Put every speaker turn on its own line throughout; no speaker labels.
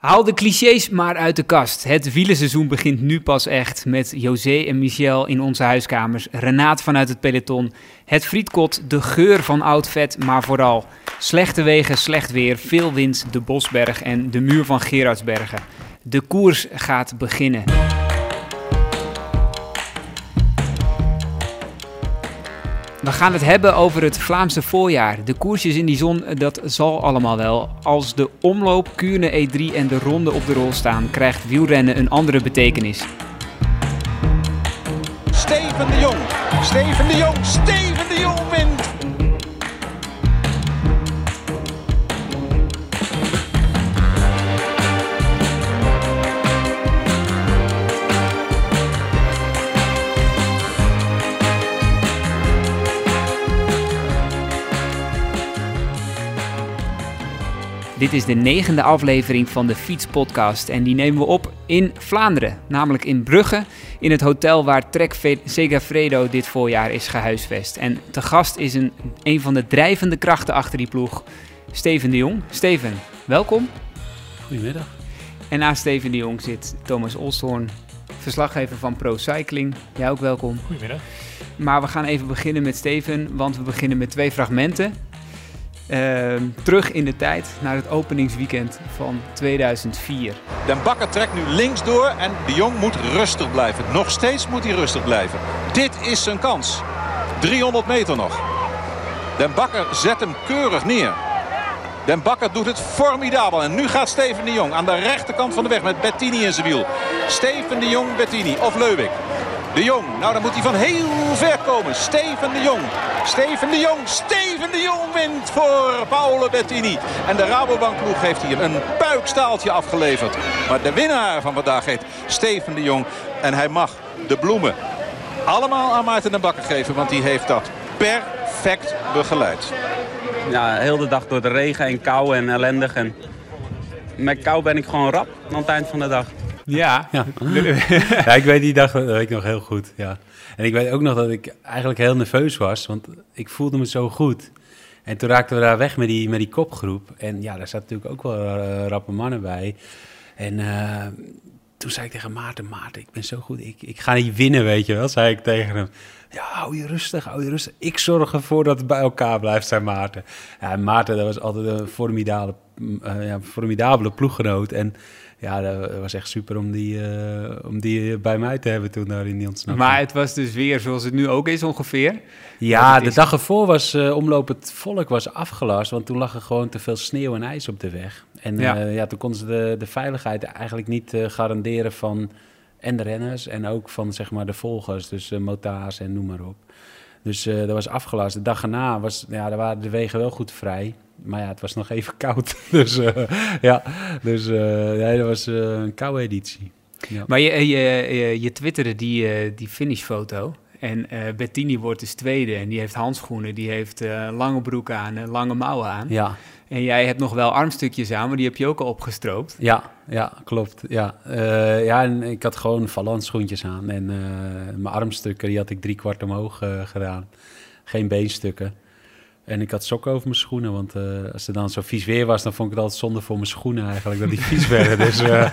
Haal de clichés maar uit de kast. Het wielerseizoen begint nu pas echt met José en Michel in onze huiskamers, Renaat vanuit het peloton, het frietkot, de geur van oud vet, maar vooral slechte wegen, slecht weer, veel wind, de Bosberg en de muur van Gerardsbergen. De koers gaat beginnen. We gaan het hebben over het Vlaamse voorjaar. De koersjes in die zon, dat zal allemaal wel. Als de omloop, Kuurne E3 en de ronde op de rol staan, krijgt wielrennen een andere betekenis.
Steven de Jong, Steven de Jong, Steven
Dit is de negende aflevering van de Fietspodcast en die nemen we op in Vlaanderen, namelijk in Brugge, in het hotel waar Trek Segafredo dit voorjaar is gehuisvest. En te gast is een, een van de drijvende krachten achter die ploeg, Steven de Jong. Steven, welkom.
Goedemiddag.
En naast Steven de Jong zit Thomas Olsthoorn, verslaggever van Pro Cycling. Jij ook welkom.
Goedemiddag.
Maar we gaan even beginnen met Steven, want we beginnen met twee fragmenten. Ehm, terug in de tijd naar het openingsweekend van 2004.
Den Bakker trekt nu links door en de Jong moet rustig blijven. Nog steeds moet hij rustig blijven. Dit is zijn kans. 300 meter nog. Den Bakker zet hem keurig neer. Den Bakker doet het formidabel. En nu gaat Steven de Jong aan de rechterkant van de weg met Bettini in zijn wiel. Steven de Jong, Bettini of Leuwik. De Jong, nou dan moet hij van heel ver komen. Steven de Jong, Steven de Jong, Steven de Jong wint voor Paolo Bettini. En de Rabobankploeg heeft hier een puikstaaltje afgeleverd. Maar de winnaar van vandaag heet Steven de Jong. En hij mag de bloemen allemaal aan Maarten den Bakker geven. Want die heeft dat perfect begeleid.
Ja, heel de dag door de regen en kou en ellendig. En met kou ben ik gewoon rap aan het eind van de dag.
Ja.
Ja. ja, ik weet die dag dat weet ik nog heel goed. Ja. En ik weet ook nog dat ik eigenlijk heel nerveus was, want ik voelde me zo goed. En toen raakten we daar weg met die, met die kopgroep. En ja, daar zat natuurlijk ook wel uh, rappe mannen bij. En uh, toen zei ik tegen Maarten, Maarten, ik ben zo goed, ik, ik ga niet winnen, weet je wel, zei ik tegen hem. Ja, hou je rustig, hou je rustig. Ik zorg ervoor dat het bij elkaar blijft, zei Maarten. Ja, en Maarten, dat was altijd een formidabele, uh, ja, formidabele ploeggenoot. En ja, dat was echt super om die, uh, om die bij mij te hebben toen daar in die ontsnapping.
Maar het was dus weer zoals het nu ook is ongeveer?
Ja, de dag ervoor was uh, omloop het volk was afgelast, want toen lag er gewoon te veel sneeuw en ijs op de weg. En ja, ja toen konden ze de, de veiligheid eigenlijk niet garanderen van en de renners en ook van zeg maar de volgers, dus mota's en noem maar op. Dus dat was afgelast. De dag erna was, ja, daar waren de wegen wel goed vrij. Maar ja, het was nog even koud. Dus uh, ja, dus, uh, nee, dat was een koude editie. Ja.
Maar je, je, je, je twitterde die, die finishfoto. En Bettini wordt dus tweede. En die heeft handschoenen, die heeft lange broek aan en lange mouwen aan.
Ja.
En jij hebt nog wel armstukjes aan, maar die heb je ook al opgestroopt.
Ja, ja klopt. Ja, ja en ik had gewoon valanschoentjes aan. En mijn armstukken, die had ik drie kwart omhoog gedaan. Geen beenstukken. En ik had sokken over mijn schoenen, want uh, als het dan zo vies weer was, dan vond ik het altijd zonde voor mijn schoenen eigenlijk, dat die vies werden. dus uh,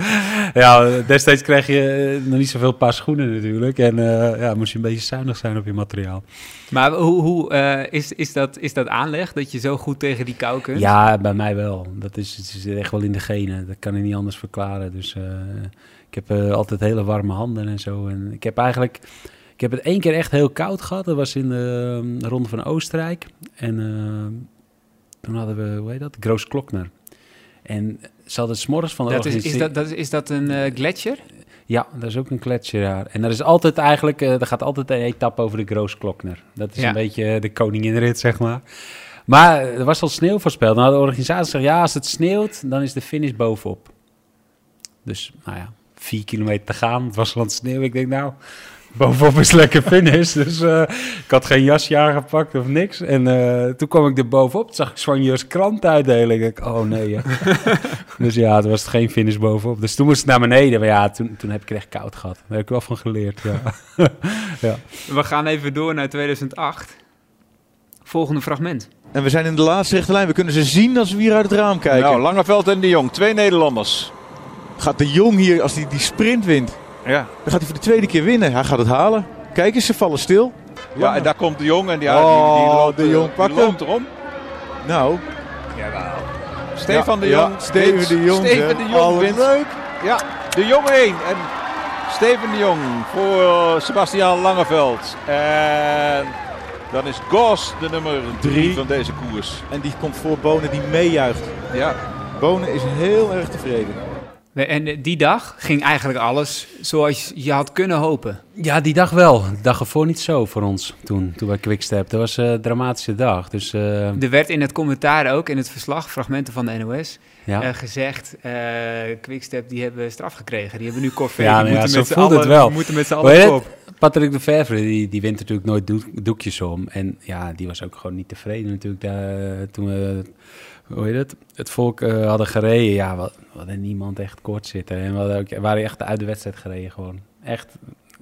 ja, destijds kreeg je nog niet zoveel paar schoenen natuurlijk. En uh, ja, moest je een beetje zuinig zijn op je materiaal.
Maar hoe, hoe is, is, dat, is dat aanleg, dat je zo goed tegen die kou kunt?
Ja, bij mij wel. Dat is, het is echt wel in de genen. Dat kan ik niet anders verklaren. Dus ik heb altijd hele warme handen en zo. En ik heb eigenlijk... Ik heb het één keer echt heel koud gehad. Dat was in de uh, Ronde van Oostenrijk. En uh, toen hadden we, hoe heet dat? Groos Klokner. En ze hadden s'morgens van de
dat is, is, dat, dat, is dat een uh, gletsjer?
Ja, dat is ook een gletsjer daar. En er is altijd eigenlijk, uh, er gaat altijd een etappe over de Groos Klokner. Dat is ja. een beetje de koninginrit, zeg maar. Maar er was al sneeuw voorspeld. Nou, de organisatie zegt, ja, als het sneeuwt, dan is de finish bovenop. Dus, nou ja, vier kilometer te gaan. Het was al aan het sneeuw. Ik denk, nou, bovenop is lekker finish. Dus uh, ik had geen jasje aangepakt of niks. En uh, toen kwam ik er bovenop, zag ik Swanje's krant uitdelen. Ik dacht, oh nee. Ja. dus ja, toen was het geen finish bovenop. Dus toen moest het naar beneden. Maar ja, toen, toen heb ik het echt koud gehad. Daar heb ik wel van geleerd, ja. ja.
We gaan even door naar 2008. Volgende fragment.
En we zijn in de laatste rechte lijn. We kunnen ze zien als we hier uit het raam kijken.
Nou, Langeveld en de Jong, twee Nederlanders.
gaat de Jong hier, als hij die sprint wint,
Ja.
dan gaat hij voor de tweede keer winnen. Hij gaat het halen. Kijk eens, ze vallen stil.
ja, en daar komt de Jong en die,
Oh,
die, die loopt,
de
eh,
Jong
die
pakt
loopt erom.
Nou,
Stefan de Jong.
Steven de Jong.
Steven de Jong wint.
leuk.
Ja, de Jong 1. En Steven de Jong voor Sebastian Langeveld. En dan is Gos de nummer 3
Drie.
van deze koers.
En die komt voor Bonen die meejuicht.
Ja,
Bonen is heel erg tevreden.
En eh, die dag ging eigenlijk alles zoals je had kunnen hopen.
Ja, die dag wel. De dag ervoor niet zo voor ons toen, toen bij Quickstep. Dat was een dramatische dag. Dus eh,
Er werd in het commentaar ook, in het verslag, fragmenten van de NOS,
ja.
eh, gezegd... eh Quickstep, die hebben straf gekregen. Die hebben nu Corvée.
Ja,
die
ja,
moeten met
het
allen-
wel.
moeten met z'n allen op.
Patrick de Vervre, die, die wint natuurlijk nooit doek- doekjes om. En ja, die was ook gewoon niet tevreden natuurlijk daar, toen we, hoe heet het, het volk eh, hadden gereden. Ja, we, we hadden niemand echt kort zitten. En we, ook, waren echt uit de wedstrijd gereden gewoon. Echt,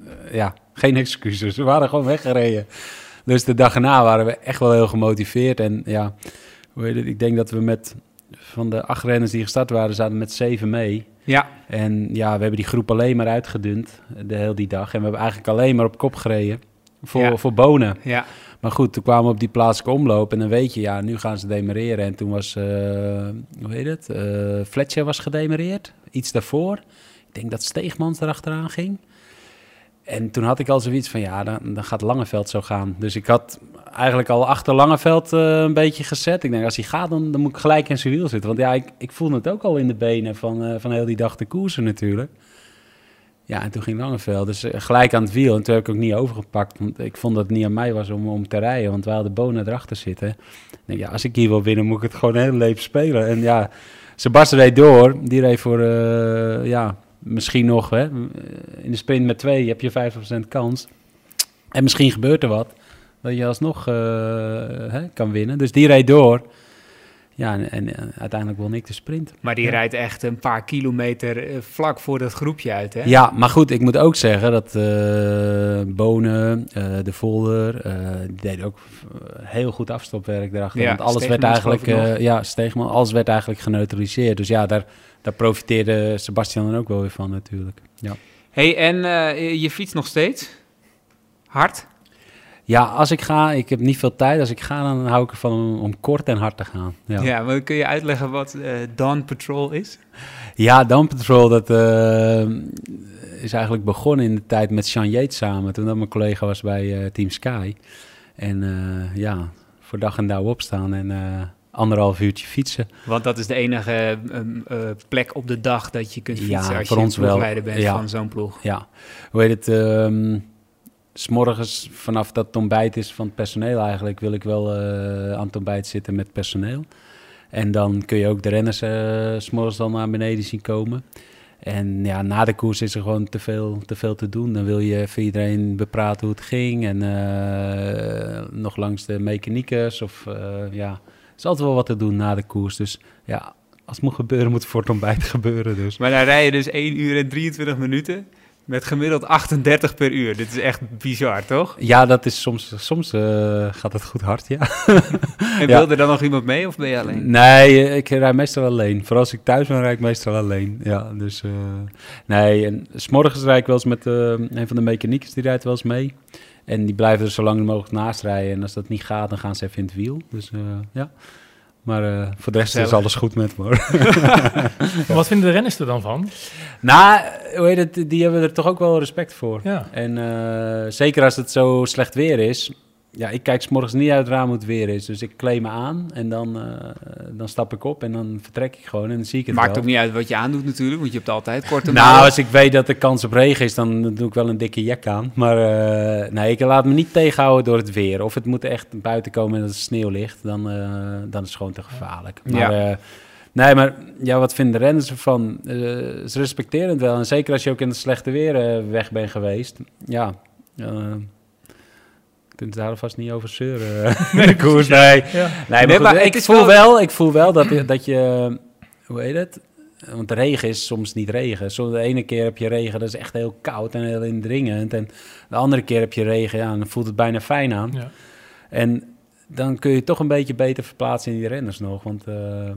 eh, ja, geen excuses. We waren gewoon weggereden. Dus de dag erna waren we echt wel heel gemotiveerd. En ja, hoe heet het, ik denk dat we met, van de acht renners die gestart waren, zaten met zeven mee.
Ja,
En ja, we hebben die groep alleen maar uitgedund de hele die dag. En we hebben eigenlijk alleen maar op kop gereden voor,
Ja.
voor Bonen.
ja.
Maar goed, toen kwamen we op die plaatselijke omloop en dan weet je, ja, nu gaan ze demereren. En toen was, eh, hoe heet het, Eh Fletcher was gedemereerd, iets daarvoor. Ik denk dat Steegmans erachteraan ging. En toen had ik al zoiets van, ja, dan, dan gaat Langeveld zo gaan. Dus ik had eigenlijk al achter Langeveld eh, een beetje gezet. Ik denk, als hij gaat, dan, dan moet ik gelijk in zijn wiel zitten. Want ja, ik, ik voelde het ook al in de benen van, van heel die dag te koersen natuurlijk. Ja, en toen ging Langeveld. Dus eh, gelijk aan het wiel. En toen heb ik ook niet overgepakt. Want ik vond dat het niet aan mij was om, om te rijden. Want wij hadden Bonen erachter zitten. Ik denk, ja, als ik hier wil winnen, moet ik het gewoon heel leep spelen. En ja, Sebastian reed door. Die reed voor, eh, ja, misschien nog, hè. In de sprint met twee heb je 50% kans. En misschien gebeurt er wat. Dat je alsnog eh, hè, kan winnen. Dus die reed door. Ja, en, en, uiteindelijk won ik de sprint.
Maar die rijdt echt een paar kilometer eh, vlak voor dat groepje uit, hè?
Ja, maar goed, ik moet ook zeggen dat eh, Bonen, eh, De Volder, eh die deden ook heel goed afstopwerk daarachter.
Ja,
want alles werd eigenlijk, ja, Steegman, alles werd eigenlijk geneutraliseerd. Dus ja, daar, daar profiteerde Sebastian dan ook wel weer van natuurlijk. Ja.
hey, en je fietst nog steeds? Hard?
Ja, als ik ga, ik heb niet veel tijd. Als ik ga, dan hou ik ervan om, om kort en hard te gaan. Ja,
Ja, maar kun je uitleggen wat eh Dawn Patrol is?
Ja, Down Patrol, dat eh, is eigenlijk begonnen in de tijd met Sean Yates samen. Toen dat mijn collega was bij eh, Team Sky. En ja, voor dag en dauw opstaan en anderhalf uurtje fietsen.
Want dat is de enige ehm, eh, plek op de dag dat je kunt
Ja,
fietsen als
voor
je
ons wel.
bent
Ja.
van zo'n ploeg.
Ja, hoe heet het? ehm, s morgens vanaf dat het ontbijt is van het personeel eigenlijk, wil ik wel eh, aan het ontbijt zitten met personeel. En dan kun je ook de renners s s'morgens dan naar beneden zien komen. En ja, na de koers is er gewoon te veel te, veel te doen. Dan wil je voor iedereen bepraten hoe het ging. En eh, nog langs de mechaniekers. Of ja, er is altijd wel wat te doen na de koers. Dus ja, als het moet gebeuren, moet het voor het ontbijt gebeuren. Dus.
Maar dan rij je dus 1 uur en 23 minuten met gemiddeld 38 per uur. Dit is echt bizar, toch?
Ja, dat is soms, soms eh, gaat het goed hard, ja.
En
Ja.
wil er dan nog iemand mee of ben je alleen?
Nee, ik rij meestal alleen. Vooral als ik thuis ben, rijd ik meestal alleen. Ja, dus eh, nee. En s'morgens rijd ik wel eens met eh, een van de mechaniekers, die rijdt wel eens mee. En die blijven er zo lang mogelijk naast rijden. En als dat niet gaat, dan gaan ze even in het wiel. Dus ja. Maar eh, voor de rest is alles goed met me
Wat vinden de renners er dan van?
nou, hoe heet het, die hebben er toch ook wel respect voor.
Ja.
En eh, zeker als het zo slecht weer is. Ja, ik kijk 's morgens niet uit het raam hoe het weer is. Dus ik kleed me aan en dan, eh, dan stap ik op en dan vertrek ik gewoon en dan zie ik het
Maakt
wel.
ook niet uit wat je aandoet natuurlijk, want je hebt altijd korte
Nou, als ik weet dat er kans op regen is, dan doe ik wel een dikke jack aan. Maar eh, nee, ik laat me niet tegenhouden door het weer. Of het moet echt buiten komen en dat er sneeuw ligt, dan, eh, dan is het gewoon te gevaarlijk. Maar,
Ja.
nee, maar ja, wat vinden de renners ervan? Ze respecteren het wel. En zeker als je ook in het slechte weer weg bent geweest. Ja, kunt daar alvast niet over zeuren. Nee, de koers, nee.
Ja.
Nee, maar,
Nee,
goed,
maar
ik voel
wel-
wel, ik voel wel dat, je- dat je, hoe heet het? Want regen is soms niet regen. Soms de ene keer heb je regen, dat is echt heel koud en heel indringend. En de andere keer heb je regen, ja, dan voelt het bijna fijn aan.
Ja.
En dan kun je toch een beetje beter verplaatsen in die renners nog. Want eh,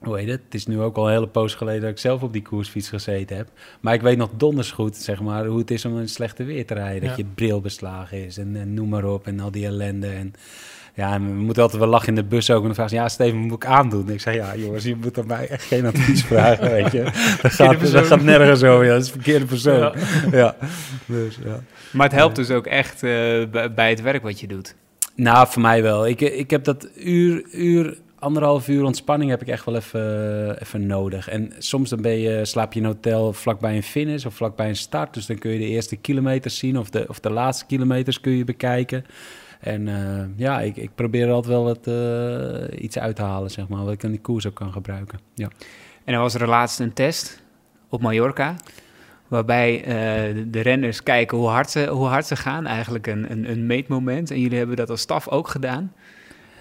hoe heet het? Het is nu ook al een hele poos geleden dat ik zelf op die koersfiets gezeten heb. Maar ik weet nog donders goed, zeg maar, hoe het is om in slechte weer te rijden. Dat je bril beslagen is en, en noem maar op en al die ellende. En ja, en we moeten altijd wel lachen in de bus ook. En dan vragen ze, ja Steven, moet ik aandoen? En ik zei, ja jongens, je moet aan mij echt geen advies vragen, weet je. Dat gaat,
persoon.
dat gaat nergens over, ja. Dat is de verkeerde persoon. Ja. Dus, ja.
Maar het helpt dus ook echt eh, bij- bij het werk wat je doet.
Nou, voor mij wel. Ik, ik heb dat uur, uur, anderhalf uur ontspanning heb ik echt wel even, even nodig. En soms dan ben je, slaap je in een hotel vlakbij een finish of vlakbij een start. Dus dan kun je de eerste kilometers zien of de, of de laatste kilometers kun je bekijken. En eh, ja, ik, ik probeer er altijd wel wat, eh, iets uit te halen, zeg maar, wat ik aan die koers ook kan gebruiken. Ja.
En dan was er laatst een test op Mallorca. Waarbij eh, de, de renners kijken hoe hard ze, hoe hard ze gaan. Eigenlijk een, een, een meetmoment. En jullie hebben dat als staf ook gedaan.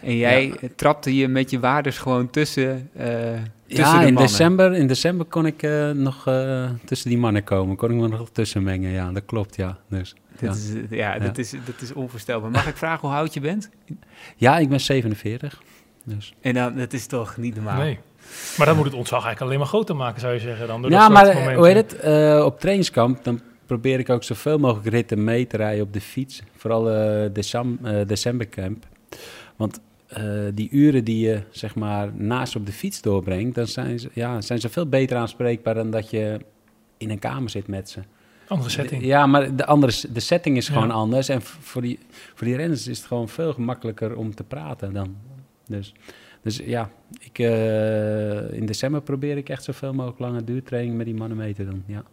En jij trapte je met je waardes gewoon tussen, eh tussen
Ja,
de
in december, in december kon ik eh, nog eh, tussen die mannen komen. Kon ik me nog tussen mengen, ja, dat klopt, ja. Dus, ja.
Dat is, eh, ja, Dat, is, dat is onvoorstelbaar. Mag ik vragen hoe oud je bent?
ja, ik ben 47. Dus.
En dan, dat is toch niet normaal.
Nee. Maar dan moet het ontzag eigenlijk alleen maar groter maken, zou je zeggen. Dan, door
Ja,
dat
maar
momenten.
hoe heet het? Eh, op trainingskamp dan probeer ik ook zoveel mogelijk ritten mee te rijden op de fiets. Vooral decem, decembercamp. Want eh, die uren die je zeg maar naast op de fiets doorbrengt, dan zijn ze, ja, zijn ze veel beter aanspreekbaar dan dat je in een kamer zit met ze.
Andere setting.
Ja, maar de, andere, de setting is
Ja.
gewoon anders. En voor die, voor die renners is het gewoon veel gemakkelijker om te praten dan. Dus, dus ja, ik, eh, in december probeer ik echt zoveel mogelijk lange duurtraining met die mannen mee te doen. Ja,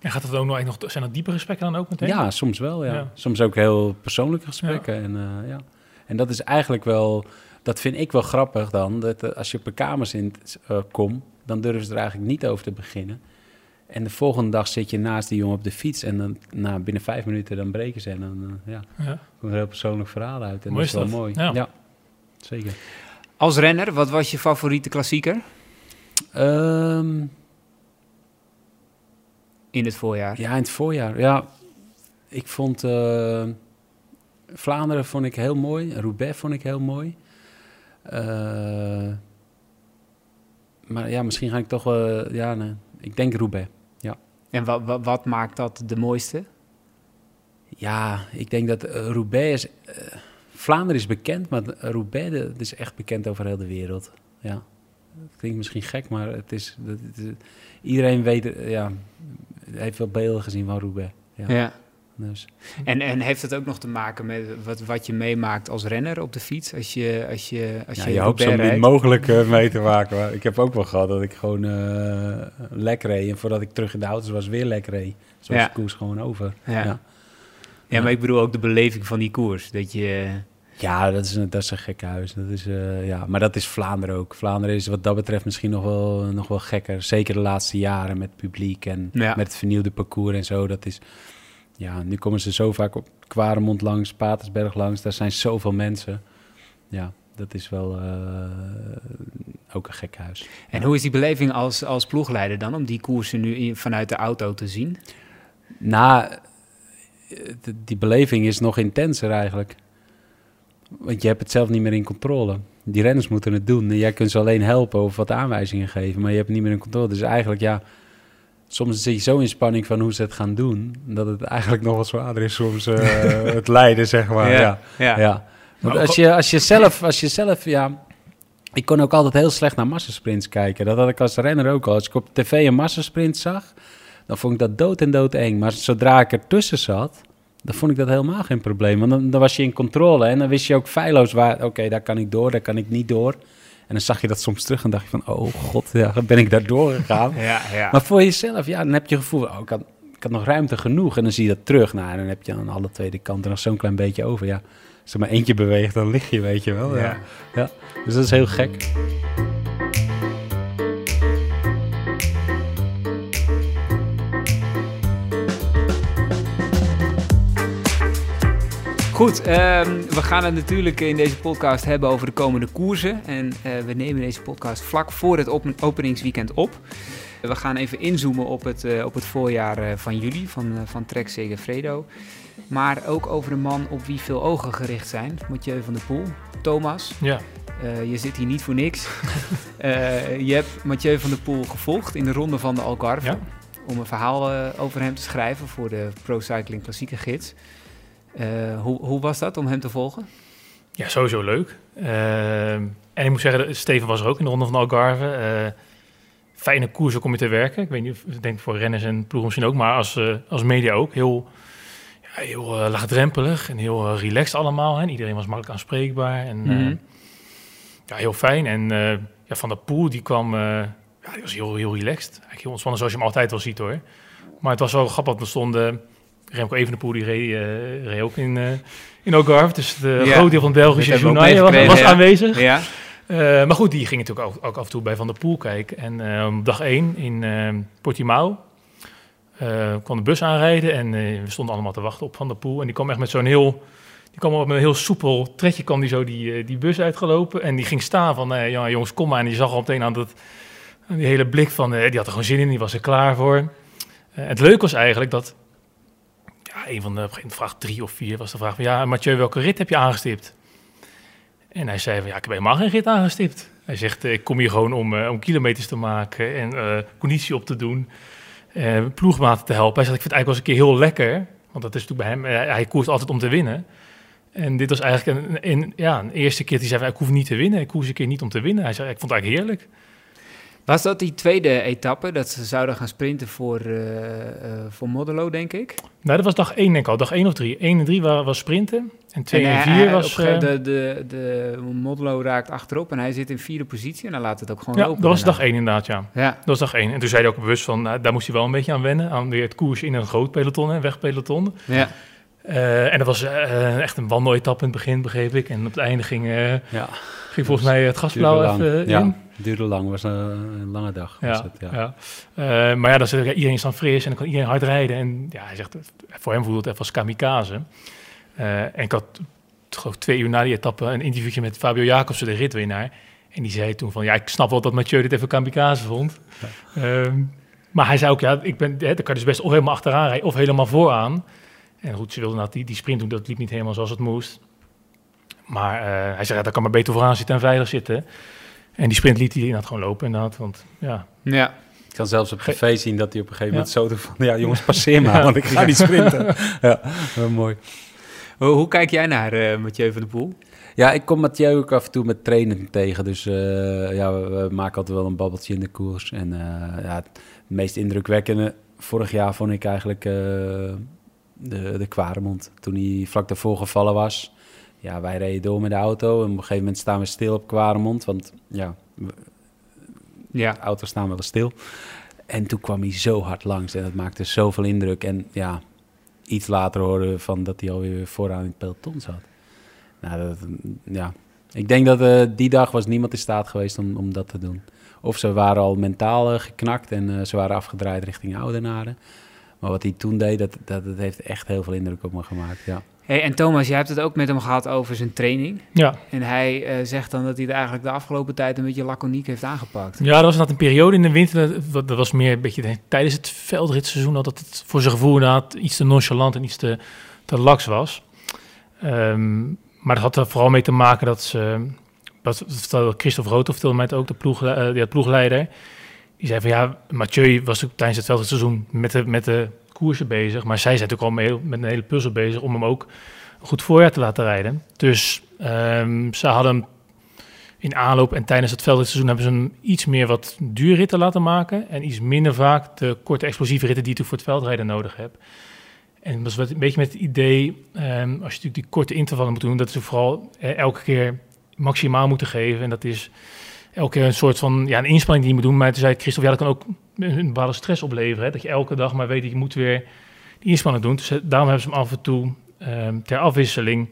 En gaat het ook nog, nog, zijn dat diepe gesprekken dan ook meteen?
ja soms wel. Ja.
Ja.
Soms ook heel persoonlijke gesprekken. En, eh, ja. En dat is eigenlijk wel, dat vind ik wel grappig dan. Dat eh, als je op een kamer zit, eh, komt, dan durven ze er eigenlijk niet over te beginnen. En de volgende dag zit je naast die jongen op de fiets en dan na binnen vijf minuten dan breken ze en dan eh, ja,
Ja.
komt er een heel persoonlijk verhaal uit. En
Mooi
dat is wel
dat.
mooi.
Ja.
zeker.
Als renner, wat was je favoriete klassieker
Ehm,
in het voorjaar?
ja, in het voorjaar. Ja, ik vond eh, Vlaanderen vond ik heel mooi. Roubaix vond ik heel mooi. Eh, maar ja, misschien ga ik toch wel... ja, nee, ik denk Roubaix.
En wat, wat, wat maakt dat de mooiste?
Ja, ik denk dat eh, Roubaix is... eh, Vlaanderen is bekend, maar Roubaix de- is echt bekend over heel de wereld. Ja. Dat klinkt misschien gek, maar het is... Dat, het is- iedereen weet... ja, heeft wel beelden gezien van Roubaix. Ja.
Ja.
Dus.
En, en heeft het ook nog te maken met wat, wat je meemaakt als renner op de fiets? Als je, als je, als
Ja,
je,
je hoopt zo min
rijdt?
mogelijk eh, mee te maken. Maar ik heb ook wel gehad dat ik gewoon eh lek reed. En voordat ik terug in de auto was, weer lek reed. Zo was
Ja.
de koers gewoon over.
Ja.
Ja.
Ja, maar ik bedoel ook de beleving van die koers. Dat je...
Ja, dat is een, dat is een gek huis. Dat is, eh, ja. Maar dat is Vlaanderen ook. Vlaanderen is wat dat betreft misschien nog wel, nog wel gekker. Zeker de laatste jaren met publiek en met het vernieuwde parcours en zo. Dat is, ja, nu komen ze zo vaak op Kwaremond langs, Patersberg langs. Daar zijn zoveel mensen. Ja, dat is wel eh, ook een gek huis.
En hoe is die beleving als, als ploegleider dan? Om die koersen nu in- vanuit de auto te zien?
Nou, eh, die beleving is nog intenser eigenlijk. Want je hebt het zelf niet meer in controle. Die renners moeten het doen. En jij kunt ze alleen helpen of wat aanwijzingen geven. Maar je hebt het niet meer in controle. Dus eigenlijk, ja... Soms zit je zo in spanning van hoe ze het gaan doen... dat het eigenlijk nog wat zwaarder is soms eh, het leiden, zeg maar. Ja,
ja.
ja. Want
Maar
als je, als je zelf... Als je zelf ja, ik kon ook altijd heel slecht naar massasprints kijken. Dat had ik als renner ook al. Als ik op tv een massasprint zag... dan vond ik dat dood en dood eng. Maar zodra ik ertussen zat... dan vond ik dat helemaal geen probleem. Want dan, dan was je in controle en dan wist je ook feilloos waar... oké, daar kan ik door, daar kan ik niet door. En dan zag je dat soms terug en dacht je van... oh god, ja, ben ik daar doorgegaan?
Ja, ja.
Maar voor jezelf, ja, dan heb je het gevoel... oh, ik had, ik had nog ruimte genoeg. En dan zie je dat terug. Nou, en dan heb je aan alle tweede kanten nog zo'n klein beetje over. Ja, als er maar eentje beweegt, dan lig je, weet je wel. Ja.
Ja.
Dus dat is heel gek.
Goed, ehm, we gaan het natuurlijk in deze podcast hebben over de komende koersen. En eh, we nemen deze podcast vlak voor het open- openingsweekend op. We gaan even inzoomen op het, eh, op het voorjaar eh, van jullie, van, van Trek Segafredo. Maar ook over een man op wie veel ogen gericht zijn, Mathieu van der Poel. Thomas,
Ja.
Je zit hier niet voor niks. Je hebt Mathieu van der Poel gevolgd in de ronde van de Algarve.
Ja.
Om een verhaal over hem te schrijven voor de Pro Cycling Klassieke Gids. Eh, hoe, hoe was dat om hem te volgen?
Ja, sowieso leuk. Ehm, en ik moet zeggen, Steven was er ook in de Ronde van de Algarve. Eh, fijne koers ook om mee te werken. Ik weet niet, of- ik denk voor renners en ploegen misschien ook, maar als, eh, als media ook. Heel, ja, heel laagdrempelig en heel relaxed allemaal. Hè. En Iedereen was makkelijk aanspreekbaar en
Mhm.
ja, heel fijn. En ja, Van der Poel, die kwam, ja, die was heel, heel relaxed. Eigenlijk heel ontspannen, zoals je hem altijd wel ziet hoor. Maar het was wel grappig, want er stonden... Remco Evenepoel, die reed, eh, reed ook in, eh in Algarve. Dus het
Ja,
groot deel van het Belgische journaal was,
ja.
aanwezig.
Ja,
maar goed, die ging natuurlijk ook, ook af en toe bij Van der Poel kijken. En op dag 1 in Portimao kwam de bus aanrijden. En we stonden allemaal te wachten op Van der Poel. En die kwam echt met zo'n heel... Die kwam op met een heel soepel tredje kwam die zo die, die bus uitgelopen. En die ging staan van, ja, jongens, kom maar. En die zag al meteen aan, dat, aan die hele blik van... die had er gewoon zin in, die was er klaar voor. Het leuke was eigenlijk dat... Een van de vraag drie of vier was de vraag van... Ja, Mathieu, welke rit heb je aangestipt? En hij zei van, ja, ik heb helemaal geen rit aangestipt. Hij zegt, eh, ik kom hier gewoon om, eh, om kilometers te maken en eh, conditie op te doen. eh ploegmaten te helpen. Hij zegt, ik vind het eigenlijk wel eens een keer heel lekker. Want dat is natuurlijk bij hem, hij koerst altijd om te winnen. En dit was eigenlijk een, een, ja, een eerste keer die zei, van, ik hoef niet te winnen. Ik koers een keer niet om te winnen. Hij zei, ik vond het eigenlijk heerlijk.
Was dat die tweede etappe, dat ze zouden gaan sprinten voor, eh, eh, voor Modelo, denk ik?
Nou, dat was dag 1 denk ik al. Dag 1 of 3. 1 en 3 was, was sprinten. En 2 en 4
hij-
was... eh,
de, de, de Modelo raakt achterop en hij zit in vierde positie en dan laat het ook gewoon
ja,
lopen.
dat was
daarna.
dag 1 inderdaad, ja.
Ja,
Dat was dag 1. En toen zei hij ook bewust van, nou, daar moest hij wel een beetje aan wennen. Aan weer het koers in een groot peloton, een wegpeloton.
ja.
Eh, en dat was eh, echt een wandeletappe in het begin, begreep ik. En op het einde ging, eh,
Ja,
ging volgens mij het gasblauw even eh,
ja,
in.
Duurde lang. was een, een lange dag. Was het, ja.
ja. Eh, maar ja, dan zit, iedereen is dan fris en dan kan iedereen hard rijden. En ja, hij zegt, voor hem voelde het even als kamikaze. Eh, en ik had geloof twee uur na die etappe een interviewtje met Fabio Jacobsen, de ritwinnaar. En die zei toen van, ja, ik snap wel dat Mathieu dit even kamikaze vond. Ehm, maar hij zei ook, ja, ik ben, hè, dan kan je dus best of helemaal achteraan rijden of helemaal vooraan. En goed, ze wilden inderdaad die, die sprint doen, dat liep niet helemaal zoals het moest. Maar eh, hij zei, ja, dan kan maar beter vooraan zitten en veilig zitten. En die sprint liet hij inderdaad gewoon lopen inderdaad, want ja,
ja.
Ik kan zelfs op tv zien dat hij op een gegeven moment
Ja.
zo doet van... Ja, jongens, passeer maar,
Ja.
want ik ga niet sprinten. ja, wel mooi.
Hoe, hoe kijk jij naar eh Mathieu van der Poel?
Ja, ik kom Mathieu ook af en toe met trainen tegen. Dus eh, ja, we, we maken altijd wel een babbeltje in de koers. En eh, ja, het meest indrukwekkende vorig jaar vond ik eigenlijk eh, de, de Kwaremond. Toen hij vlak daarvoor gevallen was. Ja, wij reden door met de auto. En op een gegeven moment staan we stil op Kwaremond. Want ja, we-
Ja,
de auto's staan wel eens stil. En toen kwam hij zo hard langs en dat maakte zoveel indruk. En ja, iets later hoorden we van dat hij alweer vooraan in het peloton zat. Nou, dat, ja. Ik denk dat eh, die dag was niemand in staat geweest om, om dat te doen. Of ze waren al mentaal eh, geknakt en eh, ze waren afgedraaid richting Oudenaren. Maar wat hij toen deed, dat, dat, dat heeft echt heel veel indruk op me gemaakt, ja.
Hey, en Thomas, jij hebt het ook met hem gehad over zijn training.
ja.
En hij eh, zegt dan dat hij het eigenlijk de afgelopen tijd een beetje laconiek heeft aangepakt.
Ja, dat was inderdaad een periode in de winter. Dat, dat was meer een beetje de- tijdens het veldritseizoen. Dat het voor zijn gevoel inderdaad iets te nonchalant en iets te, te laks was. Ehm, maar dat had er vooral mee te maken dat ze... Dat vertelde Christophe Roto vertelde mij ook, de ploeg, eh, die ploegleider. Die zei van ja, Mathieu was ook tijdens het veldritseizoen met de, met de koersen bezig. Maar zij zijn natuurlijk al mee- met een hele puzzel bezig om hem ook goed voorjaar te laten rijden. Dus ehm, ze hadden hem in aanloop en tijdens het veldritseizoen hebben ze hem iets meer wat duurritten laten maken. En iets minder vaak de korte explosieve ritten die je voor het veldrijden nodig hebt. En dat was wat- een beetje met het idee, ehm, als je natuurlijk die korte intervallen moet doen, dat ze vooral eh, elke keer maximaal moeten geven. En dat is elke een soort van ja, een inspanning die je moet doen. Maar toen zei Christophe, ja, dat kan ook een, bepaalde stress opleveren. Hè? Dat je elke dag maar weet dat je moet weer die inspanning doen. Dus eh, daarom hebben ze hem af en toe ehm, ter afwisseling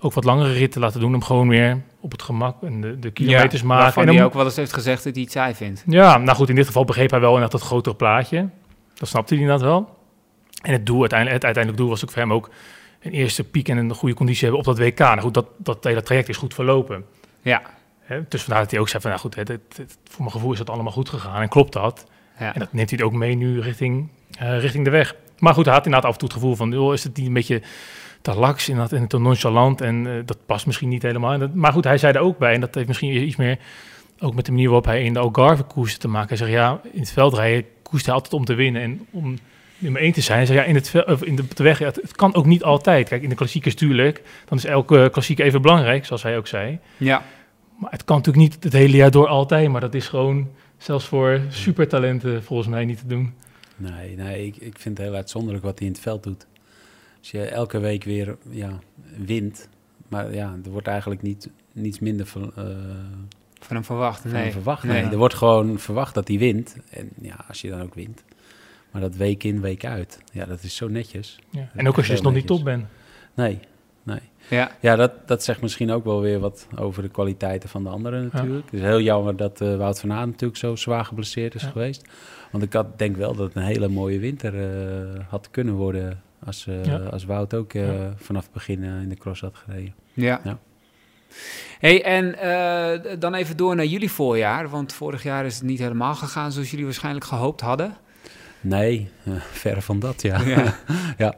ook wat langere ritten laten doen. Om gewoon weer op het gemak en de, de kilometers maken.
Waarvan
En
hij ook wel eens heeft gezegd dat hij het saai vindt.
ja, nou goed, in dit geval begreep hij wel inderdaad dat grotere plaatje. Dat snapte hij inderdaad wel. En het doel, uiteindelijk, het uiteindelijk doel was ook voor hem ook een eerste piek en een goede conditie hebben op dat WK. Nou goed, dat, dat hele traject is goed verlopen.
Ja,
Hè? Dus vandaar dat hij ook zei van, nou goed, hè, dit- dit- voor mijn gevoel is dat allemaal goed gegaan en klopt dat.
ja.
En dat neemt hij ook mee nu richting, eh, richting de weg. Maar goed, hij had inderdaad af en toe het gevoel van... Joh, is het niet een beetje te laks inderdaad, en te nonchalant... en uh, dat past misschien niet helemaal. En dat, maar goed, hij zei er ook bij... en dat heeft misschien iets meer... ook met de manier waarop hij in de Algarve koers te maken. Hij zegt, ja, in het veldrijden koerst hij altijd om te winnen... en om nummer één te zijn. Hij zei, ja, in, het, of in de, de weg, ja, het, het, kan ook niet altijd. Kijk, in de klassiekers tuurlijk, dan is elke klassieker even belangrijk, zoals hij ook zei.
Ja.
Maar het kan natuurlijk niet het hele jaar door altijd, maar dat is gewoon zelfs voor supertalenten volgens mij niet te doen.
Nee, nee ik, ik vind het heel uitzonderlijk wat hij in het veld doet. Als je elke week weer ja, wint, maar ja, er wordt eigenlijk niet, niets minder van, uh,
van hem verwacht.
Van
nee.
hem verwacht.
Nee.
Nee. Er wordt gewoon verwacht dat hij wint. En ja, als je dan ook wint. Maar dat week in, week uit, ja, dat is zo netjes.
Ja. En ook als je dus nog niet top bent.
Nee.
Ja,
Ja, dat, dat zegt misschien ook wel weer wat over de kwaliteiten van de anderen natuurlijk. Het is heel jammer dat eh, Wout van Aert natuurlijk zo zwaar geblesseerd is
Ja.
geweest. Want ik had, denk wel dat het een hele mooie winter eh, had kunnen worden... als, eh,
Ja.
als Wout ook eh,
Ja.
vanaf het begin in de cross had gereden.
ja.
Ja.
Hey, en eh, dan even door naar jullie voorjaar. Want vorig jaar is het niet helemaal gegaan zoals jullie waarschijnlijk gehoopt hadden.
Nee, eh, verre van dat, ja.
Ja.
Ja.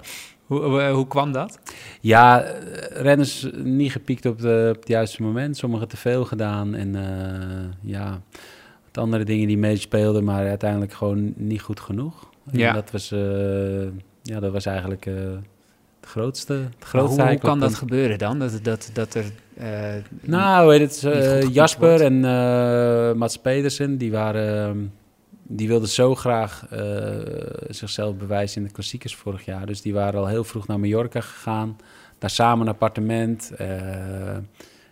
Hoe, hoe, hoe kwam dat?
Ja, eh, renners niet gepiekt op, de, op het juiste moment. Sommigen te veel gedaan. En eh, ja, wat andere dingen die meespeelden, maar uiteindelijk gewoon niet goed genoeg. En
Ja.
dat was, eh, ja, dat was eigenlijk eh, het grootste. Het grootste
hoe, hoe kan dat gebeuren dan? Dat, dat, dat er... eh,
Nou, weet het, eh, Jasper en eh Mats Pedersen, die waren... die wilden zo graag eh, zichzelf bewijzen in de klassiekers vorig jaar. Dus die waren al heel vroeg naar Mallorca gegaan. Daar samen een appartement. eh,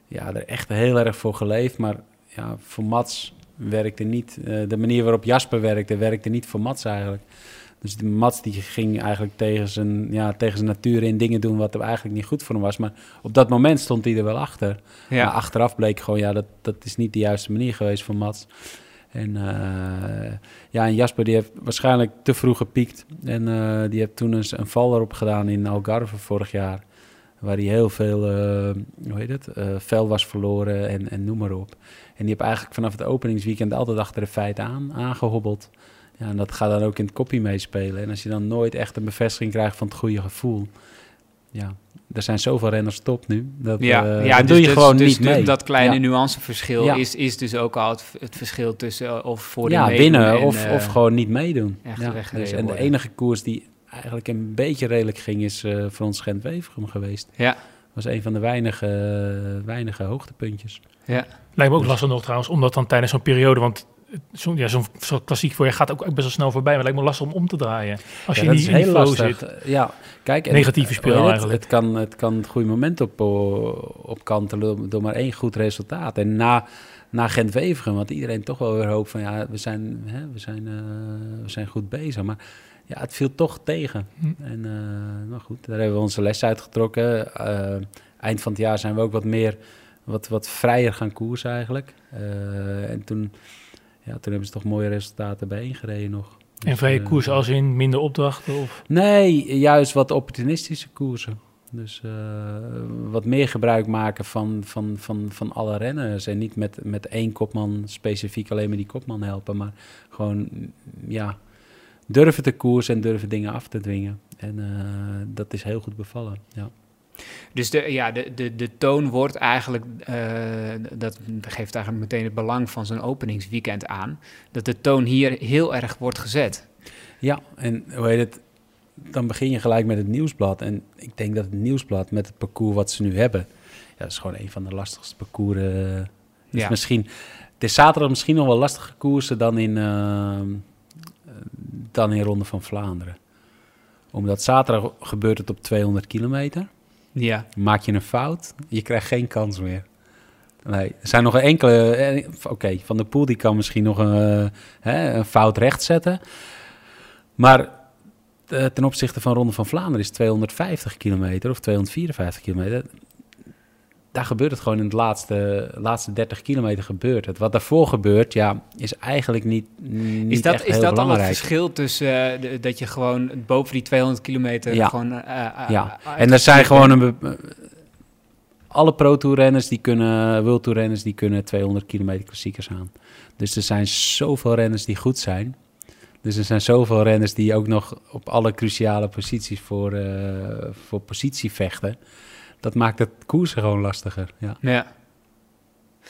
ja, er echt heel erg voor geleefd. Maar ja, voor Mats werkte niet... eh, de manier waarop Jasper werkte, werkte niet voor Mats eigenlijk. Dus de Mats die ging eigenlijk tegen zijn, ja, tegen zijn natuur in dingen doen... wat er eigenlijk niet goed voor hem was. Maar op dat moment stond hij er wel achter.
ja.
Maar achteraf bleek gewoon, ja, dat, dat is niet de juiste manier geweest van Mats. En eh, ja, en Jasper die heeft waarschijnlijk te vroeg gepiekt. En eh, die heeft toen eens een val erop gedaan in Algarve vorig jaar. Waar hij heel veel, eh, hoe heet het, vel was verloren en, en noem maar op. En die heeft eigenlijk vanaf het openingsweekend altijd achter de feiten aan, aangehobbeld. Ja, en dat gaat dan ook in het koppie meespelen. En als je dan nooit echt een bevestiging krijgt van het goede gevoel. Ja, er zijn zoveel renners top nu. Dat,
Ja,
eh,
ja
dat
dus,
doe je
dus-
gewoon
dus
niet mee.
dat kleine
Ja.
nuanceverschil
Ja.
is, is dus ook al het, het verschil tussen eh, of voor
ja,
meedoen
winnen
en,
of,
eh,
of gewoon niet meedoen.
echt
ja,
weggereden
dus, en de enige koers die eigenlijk een beetje redelijk ging, is eh voor ons Gent-Wevergem geweest.
Ja,
was een van de weinige, weinige hoogtepuntjes.
ja.
Lijkt me ook lastig nog trouwens, omdat dan tijdens zo'n periode, want zo'n ja, zo'n zo'n klassiek voor je gaat ook best wel snel voorbij, maar het lijkt me lastig om om te draaien. Als
Ja,
je niet in die flow zit.
Ja, kijk. en-
Negatieve
het?
eigenlijk.
Het kan, het kan het goede moment op, op kantelen door, maar één goed resultaat. En na, na Gent-Wevergem had iedereen toch wel weer hoop van... ja, we zijn, hè, we zijn, eh, we zijn goed bezig. Maar ja, het viel toch tegen.
Hm.
En eh, nou goed, daar hebben we onze les uitgetrokken. Eh, eind van het jaar zijn we ook wat meer... wat, wat vrijer gaan koersen eigenlijk. Eh, en toen, ja, toen hebben ze toch mooie resultaten bijeengereden nog.
En
Dus,
vrije
eh,
koers als in minder opdrachten of...
Nee, juist wat opportunistische koersen. Dus eh, wat meer gebruik maken van, van, van, van alle renners. En niet met, met één kopman specifiek alleen maar die kopman helpen. Maar gewoon mm, ja, durven te koersen en durven dingen af te dwingen. En eh, dat is heel goed bevallen. Ja.
Dus de, ja, de, de, de toon wordt eigenlijk, eh, dat geeft eigenlijk meteen het belang van zo'n openingsweekend aan, dat de toon hier heel erg wordt gezet.
ja, en hoe heet het? Dan begin je gelijk met het nieuwsblad. En ik denk dat het nieuwsblad met het parcours wat ze nu hebben... Ja, dat is gewoon een van de lastigste parcours. eh, is
Ja.
misschien, het is zaterdag misschien nog wel lastiger koersen dan in, eh, dan in Ronde van Vlaanderen. Omdat zaterdag gebeurt het op 200 kilometer.
Ja,
Maak je een fout, je krijgt geen kans meer. Nee, er zijn nog een enkele... eh, Oké, Van der Poel die kan misschien nog een, eh, hè, een fout rechtzetten. Maar eh, ten opzichte van Ronde van Vlaanderen is 250 kilometer of 254 kilometer... Daar gebeurt het gewoon in de laatste, laatste 30 kilometer gebeurt het. Wat daarvoor gebeurt, ja, is eigenlijk niet, niet
is dat,
echt
is
heel
dat dan het
belangrijk.
verschil tussen eh, de- dat je gewoon boven die 200 kilometer
Ja.
gewoon... eh, eh,
Ja, en er zijn gewoon een... Alle pro-tour-renners die kunnen, World Tour renners die kunnen 200 kilometer klassiekers aan. Dus er zijn zoveel renners die goed zijn. Dus er zijn zoveel renners die ook nog op alle cruciale posities voor, voor positie vechten. Dat maakt het koersen gewoon lastiger. Ja.
ja.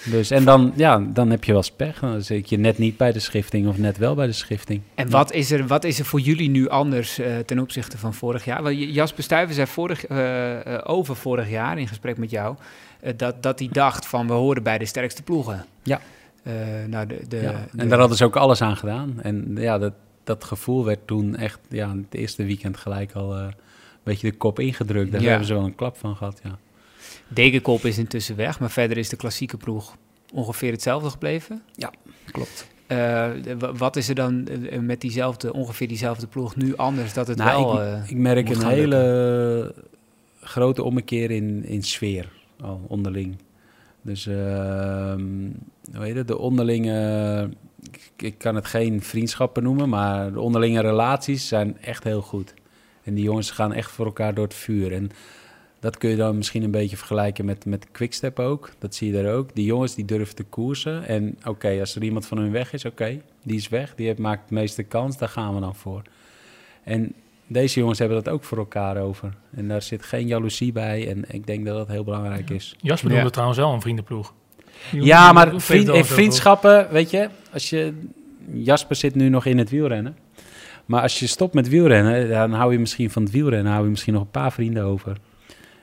Dus, en dan, ja, dan heb je wel pech. Dan zit je net niet bij de schifting of net wel bij de schifting.
En wat is er, wat is er voor jullie nu anders uh, ten opzichte van vorig jaar? Wel, Jasper Stuyven zei vorig, uh, over vorig jaar in gesprek met jou... dat, dat hij dacht van we horen bij de sterkste ploegen.
Ja.
nou, de, de,
ja. En daar hadden ze ook alles aan gedaan. En ja, dat, dat gevoel werd toen echt ja, het eerste weekend gelijk al beetje de kop ingedrukt. Daar hebben ze wel een klap van gehad, ja.
Degenkop is intussen weg, maar verder is de klassieke ploeg ongeveer hetzelfde gebleven.
Ja, klopt.
Uh, wat is er dan eh, met diezelfde, ongeveer diezelfde ploeg nu anders dat het
nou,
wel...
Ik, uh, ik merk een hele grote ommekeer in, in sfeer al onderling. Dus uh, hoe heet het, de onderlinge, ik, ik, kan het geen vriendschappen noemen, maar de onderlinge relaties zijn echt heel goed. En die jongens gaan echt voor elkaar door het vuur. En dat kun je dan misschien een beetje vergelijken met, met Quickstep ook. Dat zie je daar ook. Die jongens die durven te koersen. En oké, als er iemand van hun weg is, oké, die is weg. Die heeft, maakt de meeste kans, daar gaan we dan voor. En deze jongens hebben dat ook voor elkaar over. En daar zit geen jaloezie bij. En ik denk dat dat heel belangrijk is.
Jasper noemde ja. trouwens wel een vriendenploeg.
ja, maar vriend, vriendschappen, weet je, als je... Jasper zit nu nog in het wielrennen. Maar als je stopt met wielrennen, dan hou je misschien van het wielrennen... hou je misschien nog een paar vrienden over.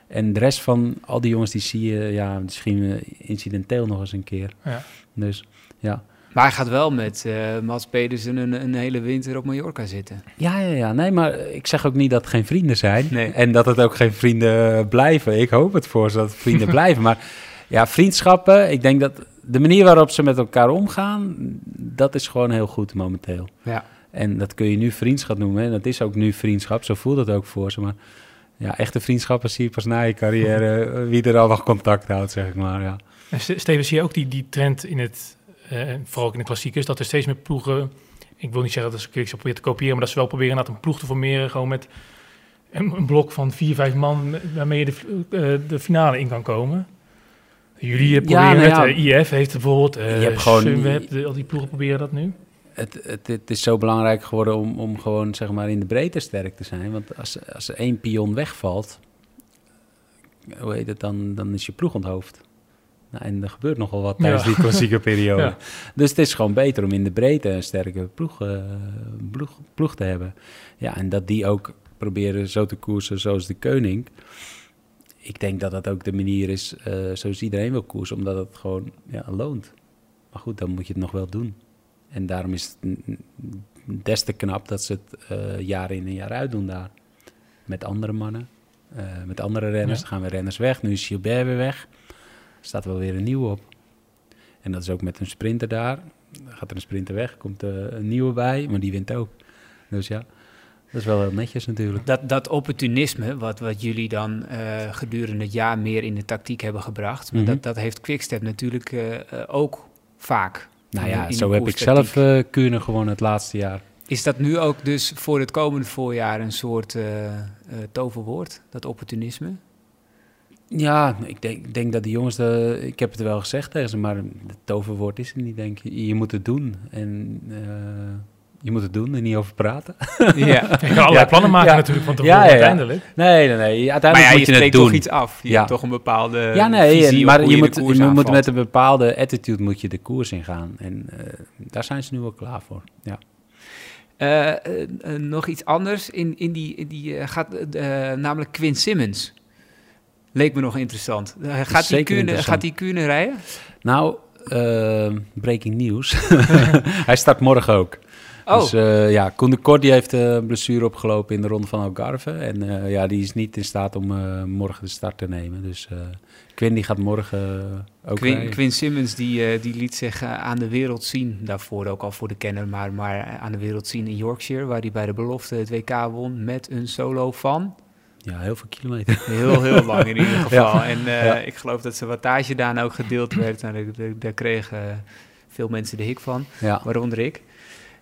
En de rest van al die jongens, die zie je ja, misschien incidenteel nog eens een keer.
Ja.
Dus ja.
Maar hij gaat wel met uh, Mats Pedersen een, een, hele winter op Mallorca zitten.
Ja, ja, ja. Nee, maar ik zeg ook niet dat het geen vrienden zijn.
Nee.
En dat het ook geen vrienden blijven. Ik hoop het voor ze dat het vrienden blijven. Maar ja, vriendschappen, ik denk dat de manier waarop ze met elkaar omgaan, dat is gewoon heel goed momenteel.
Ja.
En dat kun je nu vriendschap noemen. En dat is ook nu vriendschap. Zo voelt het ook voor ze. Maar ja, echte vriendschappen zie je pas na je carrière, eh, wie er al nog contact houdt, zeg ik maar. Ja.
En Steven, zie je ook die, die trend in het, uh, vooral ook in de klassiekers, dat er steeds meer ploegen, ik wil niet zeggen dat ze Quickstep proberen te kopiëren, maar dat ze wel proberen inderdaad een ploeg te formeren, gewoon met een, een blok van vier, vijf man, waarmee je de, uh, de finale in kan komen. Jullie proberen ja, nou ja, het, IF heeft bijvoorbeeld, uh, je hebt gewoon, Sunweb, al die ploegen proberen dat nu
het, het, het, is zo belangrijk geworden om, om gewoon zeg maar in de breedte sterk te zijn. Want als, als er één pion wegvalt, hoe heet het dan, dan is je ploeg onthoofd. Nou, en er gebeurt nogal wat tijdens die klassieke periode. Ja. Dus het is gewoon beter om in de breedte een sterke ploeg, uh, ploeg, ploeg, te hebben. Ja, en dat die ook proberen zo te koersen zoals de koning. Ik denk dat dat ook de manier is uh, zoals iedereen wil koersen, omdat het gewoon ja, loont. Maar goed, dan moet je het nog wel doen. En daarom is het des te knap dat ze het uh, jaar in en jaar uit doen daar. Met andere mannen, uh, met andere renners. Dan gaan we renners weg. Nu is Gilbert weer weg. Er staat wel weer een nieuwe op. En dat is ook met een sprinter daar. Gaat er een sprinter weg, komt uh, een nieuwe bij, maar die wint ook. Dus ja, dat is wel heel netjes natuurlijk.
Dat, dat opportunisme, wat, wat jullie dan gedurende het jaar meer in de tactiek hebben gebracht, mm -hmm. dat, dat heeft Quickstep natuurlijk ook vaak.
Nou ja, zo heb ik zelf uh, kunnen gewoon het laatste jaar.
Is dat nu ook dus voor het komende voorjaar een soort uh, uh, toverwoord, dat opportunisme?
Ja, ik denk, denk dat de jongens, de, ik heb het wel gezegd tegen ze, maar het toverwoord is het niet, denk ik. Je moet het doen. En je moet het doen en niet over praten.
Ja, je kan allerlei ja, plannen maken ja, natuurlijk van tevoren ja, ja, uiteindelijk.
Nee, nee, nee. Uiteindelijk
maar
moet je,
je
het doen.
toch iets af. Je ja. hebt toch een bepaalde
Ja, nee,
visie
maar je,
je
moet,
je
moet met een bepaalde attitude moet je de koers ingaan. En uh, daar zijn ze nu wel klaar voor, ja.
Uh, uh, nog iets anders. In, in die, in die gaat namelijk Quinn Simmons. Leek me nog interessant. gaat hij kunnen, gaat die kunnen rijden?
Nou, breaking news. hij start morgen ook.
Oh.
Dus uh, ja, Koen de heeft een uh, blessure opgelopen in de ronde van Algarve. En uh, ja, die is niet in staat om morgen de start te nemen. Dus Quinn die gaat morgen ook
Quinn, Quinn Simmons die, die liet zich aan de wereld zien. Daarvoor ook al voor de kenner, maar, maar aan de wereld zien in Yorkshire. Waar hij bij de belofte het WK won met een solo van...
Ja, heel veel kilometer.
Heel, heel lang in ieder geval. Ja. En ja. ik geloof dat zijn wattage daarna ook gedeeld werd. En nou, daar, daar kregen veel mensen de hik van,
ja.
waaronder ik.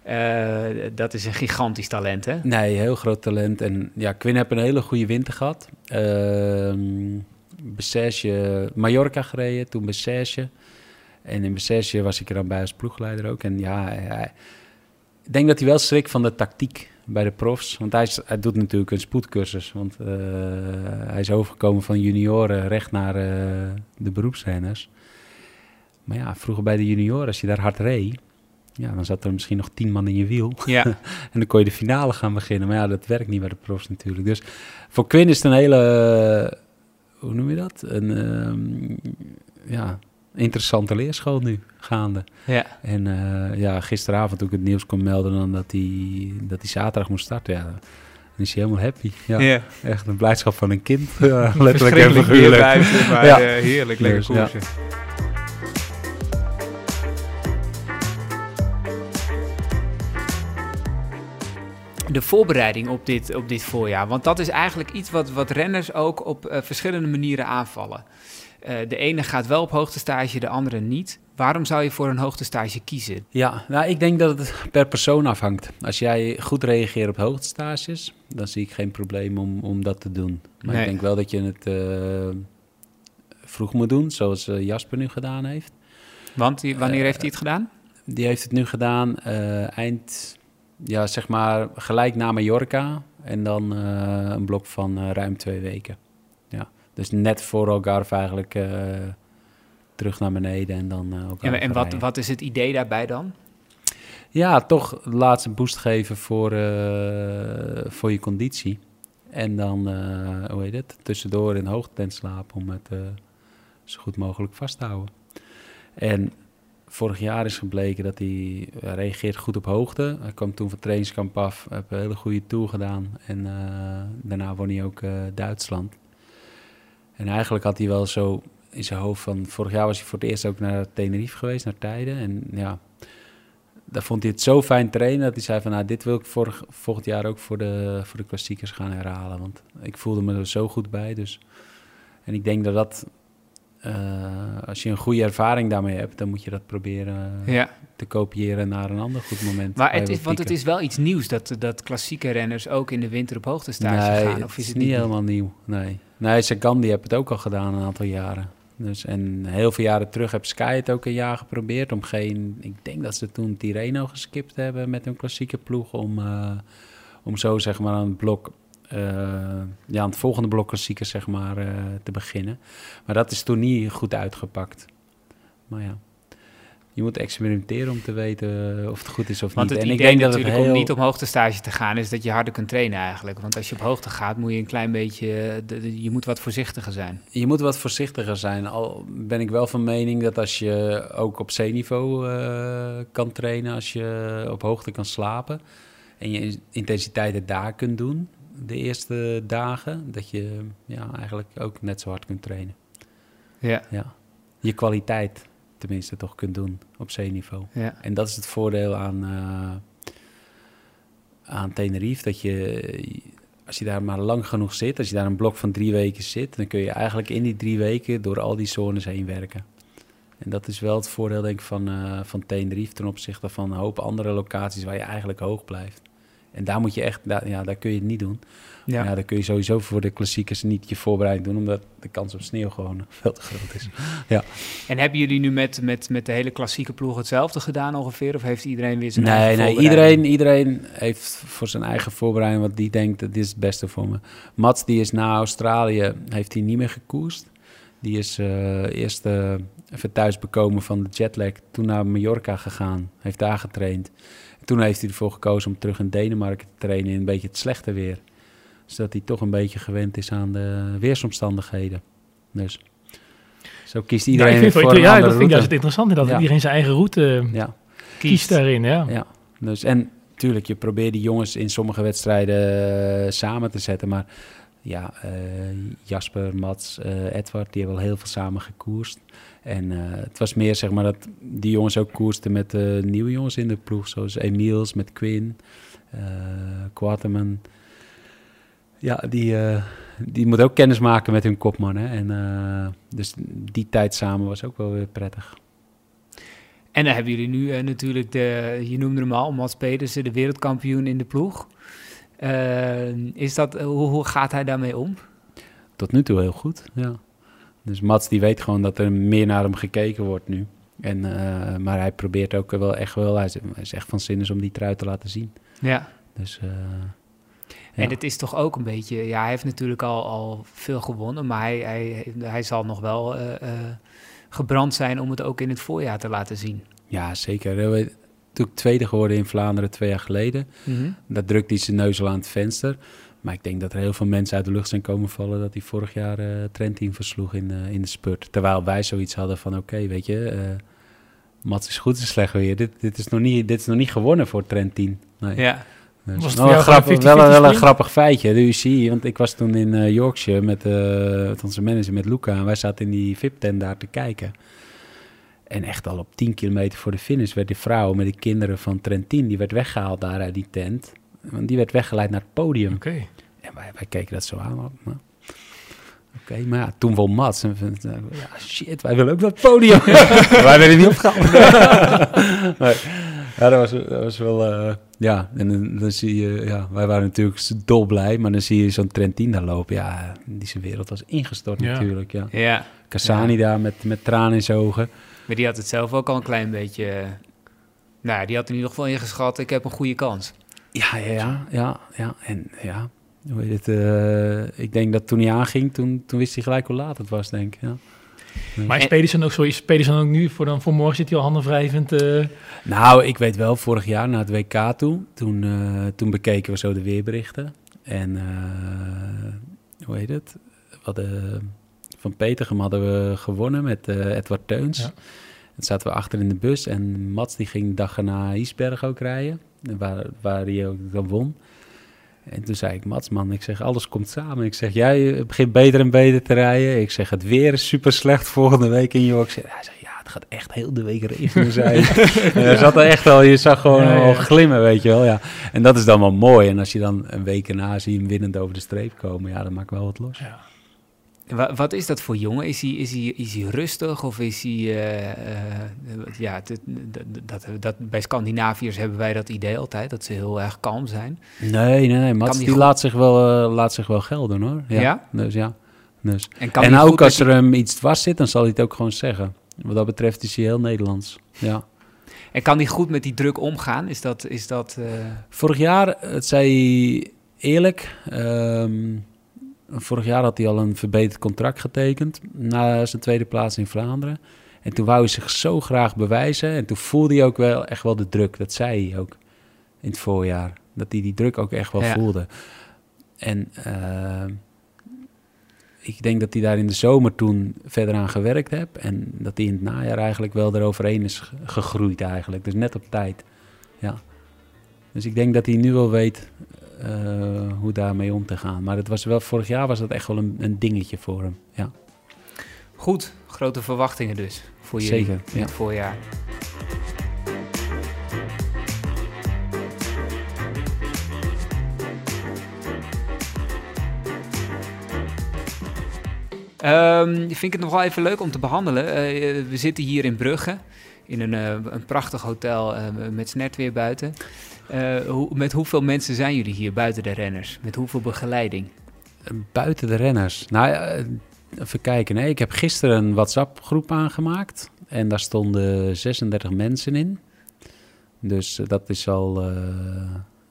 Uh, dat is een gigantisch talent, hè?
Nee, heel groot talent. En ja, Quinn heeft een hele goede winter gehad. Uh, Mallorca gereden, toen Bessage. En in Bessage was ik er dan bij als ploegleider ook. En ja, ik denk dat hij wel schrikt van de tactiek bij de profs. Want hij, is, doet natuurlijk een spoedcursus. Want uh, hij is overgekomen van junioren recht naar uh, de beroepsrenners. Maar ja, vroeger bij de junioren, als je daar hard reed... Ja, dan zat er misschien nog tien man in je wiel.
Ja.
en dan kon je de finale gaan beginnen. Maar ja, dat werkt niet bij de profs natuurlijk. Dus voor Quinn is het een hele... Hoe noem je dat? Een... Uh, ja, interessante leerschool nu gaande.
Ja.
En uh, ja, gisteravond toen ik het nieuws kon melden dan dat hij dat hij zaterdag moest starten, ja, dan is hij helemaal happy. Ja,
ja.
echt een blijdschap van een kind. Letterlijk en figuurlijk.
Ja. uh, heerlijk, lekker dus. Ja. De voorbereiding op dit, op dit voorjaar? Want dat is eigenlijk iets wat, wat renners ook op uh, verschillende manieren aanvallen. Uh, de ene gaat wel op hoogtestage, de andere niet. Waarom zou je voor een hoogtestage kiezen?
Ja, nou, ik denk dat het per persoon afhangt. Als jij goed reageert op hoogtestages, dan zie ik geen probleem om, om dat te doen. Maar nee. ik denk wel dat je het uh, vroeg moet doen, zoals Jasper nu gedaan heeft.
Want die, wanneer heeft hij het gedaan?
Die heeft het nu gedaan eind, ja, zeg maar gelijk na Mallorca. En dan een blok van ruim twee weken. Ja. Dus net voor Algarve eigenlijk uh, terug naar beneden en dan uh,
En, en wat, wat is het idee daarbij dan?
Ja, toch de laatste boost geven voor, uh, voor je conditie. En dan, hoe heet het, tussendoor in hoogtetent slapen om het zo goed mogelijk vast te houden. En vorig jaar is gebleken dat hij, hij reageert goed op hoogte. Hij kwam toen van trainingskamp af, heeft een hele goede tour gedaan. En daarna won hij ook Duitsland. En eigenlijk had hij wel zo in zijn hoofd van... Vorig jaar was hij voor het eerst ook naar Tenerife geweest, naar Tijden. En ja, daar vond hij het zo fijn trainen dat hij zei van... Nou, dit wil ik vorig, volgend jaar ook voor de, voor de klassiekers gaan herhalen. Want ik voelde me er zo goed bij. Dus. En ik denk dat dat... Uh, als je een goede ervaring daarmee hebt, dan moet je dat proberen
ja.
te kopiëren naar een ander goed moment.
Maar het is, want het is wel iets nieuws dat, dat klassieke renners ook in de winter op hoogtestage
nee,
gaan. Of
het
is het
niet helemaal nieuw? Nee. Nee, Sagan die heeft het ook al gedaan een aantal jaren. Dus, en heel veel jaren terug heb Sky het ook een jaar geprobeerd om geen... Ik denk dat ze toen Tirreno geskipt hebben met hun klassieke ploeg... om, uh, om zo zeg maar aan het blok... Uh, ja, aan het volgende blok klassiekers zeg maar uh, te beginnen. Maar dat is toen niet goed uitgepakt. Maar ja je moet experimenteren om te weten of het goed is of
Want
niet.
Het
en
ik denk natuurlijk heel... om niet op hoogtestage te gaan, is dat je harder kunt trainen eigenlijk. Want als je op hoogte gaat, moet je een klein beetje, je moet wat voorzichtiger zijn.
Je moet wat voorzichtiger zijn. Al ben ik wel van mening dat als je ook op zeeniveau uh, kan trainen, als je op hoogte kan slapen en je intensiteiten daar kunt doen, de eerste dagen, dat je ja, eigenlijk ook net zo hard kunt trainen.
Ja.
ja. Je kwaliteit tenminste toch kunt doen op zeeniveau.
Ja.
En dat is het voordeel aan, uh, aan Tenerife, dat je, als je daar maar lang genoeg zit, als je daar een blok van drie weken zit, dan kun je eigenlijk in die drie weken door al die zones heen werken. En dat is wel het voordeel denk ik van, uh, van Tenerife ten opzichte van een hoop andere locaties waar je eigenlijk hoog blijft. En daar moet je echt, daar, ja, daar kun je het niet doen. Ja. Dan kun je sowieso voor de klassiekers niet je voorbereiding doen, omdat de kans op sneeuw gewoon veel te groot is. ja.
En hebben jullie nu met, met, met de hele klassieke ploeg hetzelfde gedaan ongeveer? Of heeft iedereen weer zijn
nee,
eigen
Nee, iedereen, iedereen heeft voor zijn eigen voorbereiding wat die denkt, dat dit is het beste voor me. Mats, die is na Australië, heeft hij niet meer gekoerst. Die is uh, eerst uh, even thuis bekomen van de jetlag, toen naar Mallorca gegaan, heeft daar getraind. Toen heeft hij ervoor gekozen om terug in Denemarken te trainen in een beetje het slechte weer. Zodat hij toch een beetje gewend is aan de weersomstandigheden. Dus zo kiest iedereen
ja, ik
vind, voor
Ja,
dat
vind ik juist interessant. Dat ja. iedereen zijn eigen route ja. kiest daarin. Ja.
ja. Dus, en natuurlijk, je probeert die jongens in sommige wedstrijden uh, samen te zetten. Maar ja, uh, Jasper, Mats, uh, Edward, die hebben al heel veel samen gekoerst. En uh, het was meer zeg maar dat die jongens ook koersten met uh, nieuwe jongens in de ploeg. Zoals Emiels met Quinn, uh, Quaterman. Ja, die, die moet ook kennis maken met hun kopman. Hè? En, dus die tijd samen was ook wel weer prettig.
En dan hebben jullie nu natuurlijk, de, je noemde hem al, Mats Pedersen, de wereldkampioen in de ploeg. is dat, hoe, hoe gaat hij daarmee om?
Tot nu toe heel goed, ja. Dus Mats die weet gewoon dat er meer naar hem gekeken wordt nu. En, maar hij probeert ook wel echt wel, hij is, echt van zin is om die trui te laten zien.
Ja.
Dus...
En het is toch ook een beetje, ja, hij heeft natuurlijk al, al veel gewonnen, maar hij, hij, hij zal nog wel gebrand zijn om het ook in het voorjaar te laten zien.
Ja, zeker. Toen ik tweede geworden in Vlaanderen twee jaar geleden. Mm Daar drukte hij zijn neus al aan het venster. Maar ik denk dat er heel veel mensen uit de lucht zijn komen vallen... dat hij vorig jaar uh, Trentin versloeg in, uh, in de spurt. Terwijl wij zoiets hadden van... oké, weet je, uh, Mats is goed en slecht weer. Dit, dit, is nog niet, dit is nog niet gewonnen voor Trentin. Nee.
Ja.
Dus, was nou, grappig, wel, wel een grappig feitje. De UC, want ik was toen in Yorkshire met, met onze manager, met Luca... en wij zaten in die VIP-tent daar te kijken... En echt al op 10 kilometer voor de finish werd die vrouw met de kinderen van Trentin, die werd weggehaald daar uit die tent. Want die werd weggeleid naar het podium.
Oké.
Wij, wij keken dat zo aan. Oké, maar ja, toen won Mats. En ja, shit, wij willen ook dat podium. wij werden niet opgehaald. nee. Ja, dat was, dat was wel... Uh, ja, en dan, zie je... Ja, wij waren natuurlijk dol blij. Maar dan zie je zo'n Trentin daar lopen. Ja, die zijn wereld was ingestort ja. natuurlijk. Ja.
ja.
Cassani daar met, met tranen in zijn ogen.
Maar die had het zelf ook al een klein beetje... Nou, die had in ieder geval ingeschat, ik heb een goede kans.
Ja, ja, ja, ja. ja. En ja, hoe heet het? Uh, ik denk dat toen hij aanging, toen, toen wist hij gelijk hoe laat het was, denk ik. Ja.
Maar is Pedersen ook zo? Is Pedersen ook nu voor, dan, voor morgen zit hij al handen wrijvend? Uh...
Nou, ik weet wel, vorig jaar na het WK toe, toen, uh, toen bekeken we zo de weerberichten. En hoe heet het? Wat van Petergem hadden we gewonnen met uh, Edward Teuns. Ja. Dan zaten we achter in de bus en Mats die ging dag na Isberg ook rijden, waar, waar hij ook dan won. En toen zei ik, Mats man, ik zeg, alles komt samen. Ik zeg, jij begint beter en beter te rijden. Ik zeg, het weer is super slecht volgende week in York. Hij zei, ja, het gaat echt heel de week regenen zijn. hij zat er echt al, je zag gewoon ja, al glimmen, weet je wel. Ja. En dat is dan wel mooi. En als je dan een week erna zie hem winnend over de streep komen, ja, dan maakt wel wat los.
Ja. Wat is dat voor jongen? Is hij, is hij, is hij rustig of is hij... Uh, uh, ja, dat, dat, dat, bij Scandinaviërs hebben wij dat idee altijd, dat ze heel erg kalm zijn.
Nee, nee, nee. Mats die laat, zich wel, uh, laat zich wel gelden hoor. Ja? ja? Dus ja. Dus. En, en ook als er hem iets dwars zit, dan zal hij het ook gewoon zeggen. Wat dat betreft is hij heel Nederlands. Ja.
En kan hij goed met die druk omgaan? Is dat... Is dat
Vorig jaar, het zei eerlijk... Um, Vorig jaar had hij al een verbeterd contract getekend na zijn tweede plaats in Vlaanderen. En toen wou hij zich zo graag bewijzen. En toen voelde hij ook wel echt wel de druk. Dat zei hij ook in het voorjaar. Dat hij die druk ook echt wel voelde. En uh, ik denk dat hij daar in de zomer toen verder aan gewerkt heeft. En dat hij in het najaar eigenlijk wel eroverheen is gegroeid eigenlijk. Dus net op tijd. Ja. Dus ik denk dat hij nu wel weet uh, hoe daarmee om te gaan. Maar het was wel, vorig jaar was dat echt wel een, een dingetje voor hem. Ja.
Goed, grote verwachtingen dus voor je Zeker, in het voorjaar. Um, vind ik het nog wel even leuk om te behandelen. Uh, we zitten hier in Brugge, in een, uh, een prachtig hotel uh, met snert weer buiten. Hoe, met hoeveel mensen zijn jullie hier buiten de renners? Met hoeveel begeleiding?
Buiten de renners? Nou, uh, even kijken. Nee, ik heb gisteren een WhatsApp-groep aangemaakt. En daar stonden 36 mensen in. Dus dat is al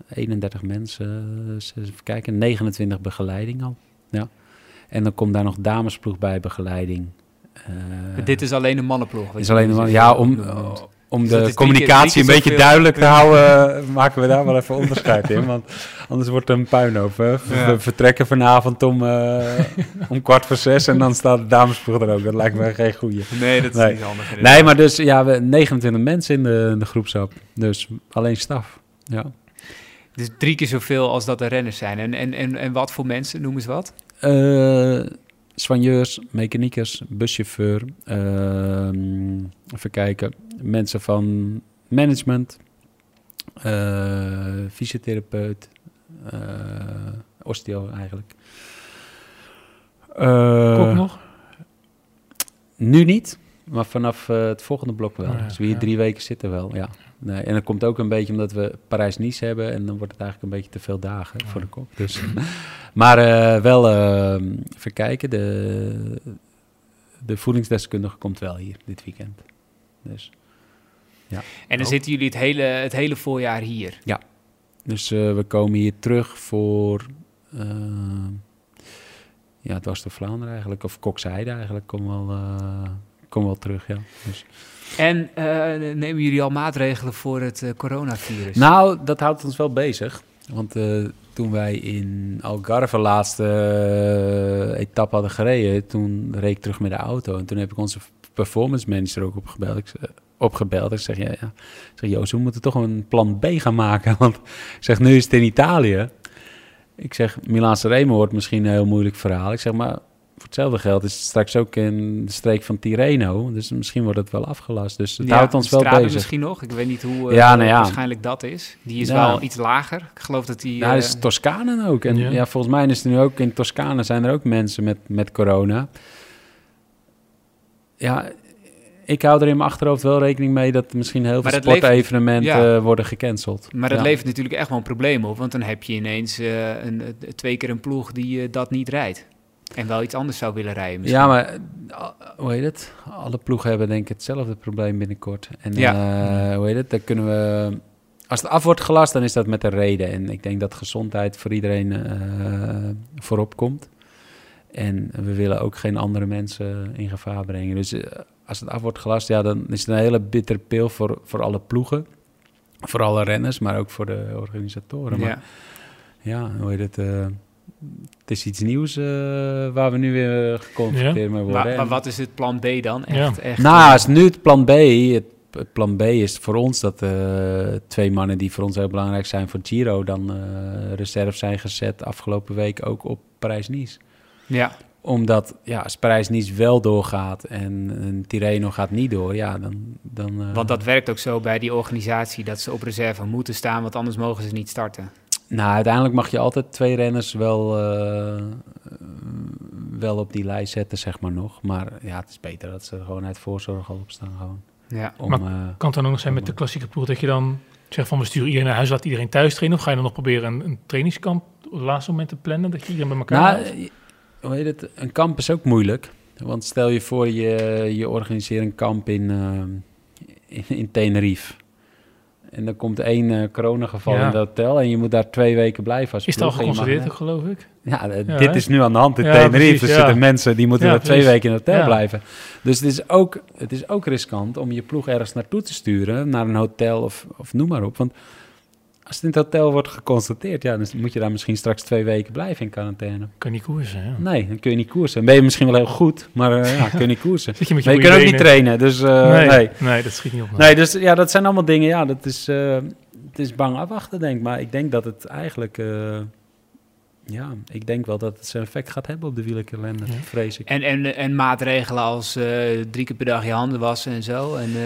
31 mensen. Even kijken, 29 begeleiding al. Ja. En dan komt daar nog damesploeg bij begeleiding.
Dit is alleen een mannenploeg?
Is alleen een man, ja, om, om de communicatie een beetje duidelijk te houden, maken we daar wel even onderscheid in. Want anders wordt het een puinhoop. Hè? We vertrekken vanavond om, uh, om kwart voor zes en dan staat de damesploeg er ook. Dat lijkt me geen goeie.
Nee, dat is niet handig.
Nee, maar dus ja, we 29 mensen in de, de groepsap. Dus alleen staf. Ja.
Dus drie keer zoveel als dat er renners zijn. En, en, en, en wat voor mensen, noemen ze wat?
Soigneurs, mechaniekers, buschauffeur, uh, even kijken, mensen van management, uh, fysiotherapeut, uh, osteo eigenlijk.
Kok nog?
Nu niet, maar vanaf het volgende blok wel. Oh ja, dus we hier drie weken zitten wel, ja. Nee, en dat komt ook een beetje omdat we Parijs-Nice hebben en dan wordt het eigenlijk een beetje te veel dagen voor de kop. Dus, maar uh, wel uh, even kijken, de, de voedingsdeskundige komt wel hier dit weekend. Dus,
En dan zitten jullie het hele, het hele voorjaar hier.
dus eh, we komen hier terug voor... eh, ja, het was de Vlaanderen eigenlijk. Of Kokseide eigenlijk. Kom wel, eh, kom wel terug, ja. Dus,
En eh, nemen jullie al maatregelen voor het eh, coronavirus?
Nou, dat houdt ons wel bezig. Want eh, toen wij in Algarve laatste eh, etappe hadden gereden, toen reed ik terug met de auto. En toen heb ik onze performance manager ook opgebeld. Ik. Ik zeg, ja, zeg, Joost, we moeten toch een plan B gaan maken. Want ik zeg, nu is het in Italië. Ik zeg, Milaanse Remo wordt misschien een heel moeilijk verhaal. Ik zeg, maar hetzelfde geld is het straks ook in de streek van Tirreno. Dus misschien wordt het wel afgelast. Dus het
Ja,
houdt ons
de
wel bezig.
misschien nog. Ik weet niet hoe eh,
Ja, nou ja.
waarschijnlijk dat is. Die is
Ja.
wel iets lager. Ik geloof dat die...
Nou,
eh,
dat is Toscane ook. En
Ja.
ja. volgens mij is er nu ook in Toscane zijn er ook mensen met, met corona. Ja, ik hou er in mijn achterhoofd wel rekening mee dat misschien heel veel sportevenementen
ja.
eh, worden gecanceld.
Maar dat
Ja.
levert natuurlijk echt wel een probleem op. Want dan heb je ineens eh, een, eh, twee keer een ploeg die eh, dat niet rijdt. En wel iets anders zou willen rijden misschien.
Ja, maar eh, hoe heet het? Alle ploegen hebben denk ik hetzelfde probleem binnenkort. En
Ja.
eh, hoe heet het? Dan kunnen we... Als het af wordt gelast, dan is dat met een reden. En ik denk dat gezondheid voor iedereen eh, voorop komt. En we willen ook geen andere mensen in gevaar brengen. Dus als het af wordt gelast, ja, dan is het een hele bittere pil voor, voor alle ploegen. Voor alle renners, maar ook voor de organisatoren. Maar
Ja.
ja, hoe heet het? Het is iets nieuws eh, waar we nu weer geconfronteerd mee worden.
Maar, wat is het plan B dan?
Ja.
Echt, echt,
nou,
eh,
is nu het plan B. Het, het plan B is voor ons dat eh, twee mannen die voor ons heel belangrijk zijn voor Giro... dan eh reserve zijn gezet afgelopen week ook op Parijs-Nice.
ja.
Omdat, ja, als Parijs-Nice wel doorgaat en, en Tirreno gaat niet door, ja, dan... dan eh,
Want dat werkt ook zo bij die organisatie dat ze op reserve moeten staan, want anders mogen ze niet starten.
Nou, uiteindelijk mag je altijd twee renners wel, eh, eh, wel op die lijst zetten, zeg maar nog. Maar ja, het is beter dat ze er gewoon uit voorzorg al op staan. Gewoon.
Ja.
Om,
Maar
eh,
Kan het dan ook nog zijn met de klassieke ploeg dat je dan zegt van we sturen iedereen naar huis, laat iedereen thuis trainen? Of ga je dan nog proberen een, een trainingskamp op het laatste moment te plannen, dat je iedereen bij elkaar
Nou,
haalt?
eh, hoe heet het? Een kamp is ook moeilijk. Want stel je voor, je, je organiseert een kamp in, eh, in, in Tenerife. En dan komt één eh coronageval
Ja.
in het hotel en je moet daar twee weken blijven als
Is het al
mag
geconstateerd, geloof ik?
Ja, eh,
Ja,
dit
hè?
is nu aan de hand in Tenerife. er zitten mensen die moeten daar twee weken in het hotel blijven. Dus het is, ook, het is ook riskant om je ploeg ergens naartoe te sturen, naar een hotel of, of noem maar op. Want als het in het hotel wordt geconstateerd, ja, dan moet je daar misschien straks twee weken blijven in quarantaine.
Kan niet koersen, ja.
Nee, dan kun je niet koersen. Dan ben je misschien wel heel goed, maar eh, ja, kun je niet koersen.
Zit je met je
je kunt ook niet trainen, dus eh,
nee,
nee.
nee. dat schiet niet op. nee.
Nee, dus ja, dat zijn allemaal dingen, ja, dat is, eh, het is bang afwachten, denk ik. Maar ik denk dat het eigenlijk, ja, ik denk wel dat het zijn effect gaat hebben op de wielerkalender,
Ja.
vrees ik.
En, en, en maatregelen als eh, drie keer per dag je handen wassen en zo. En, eh,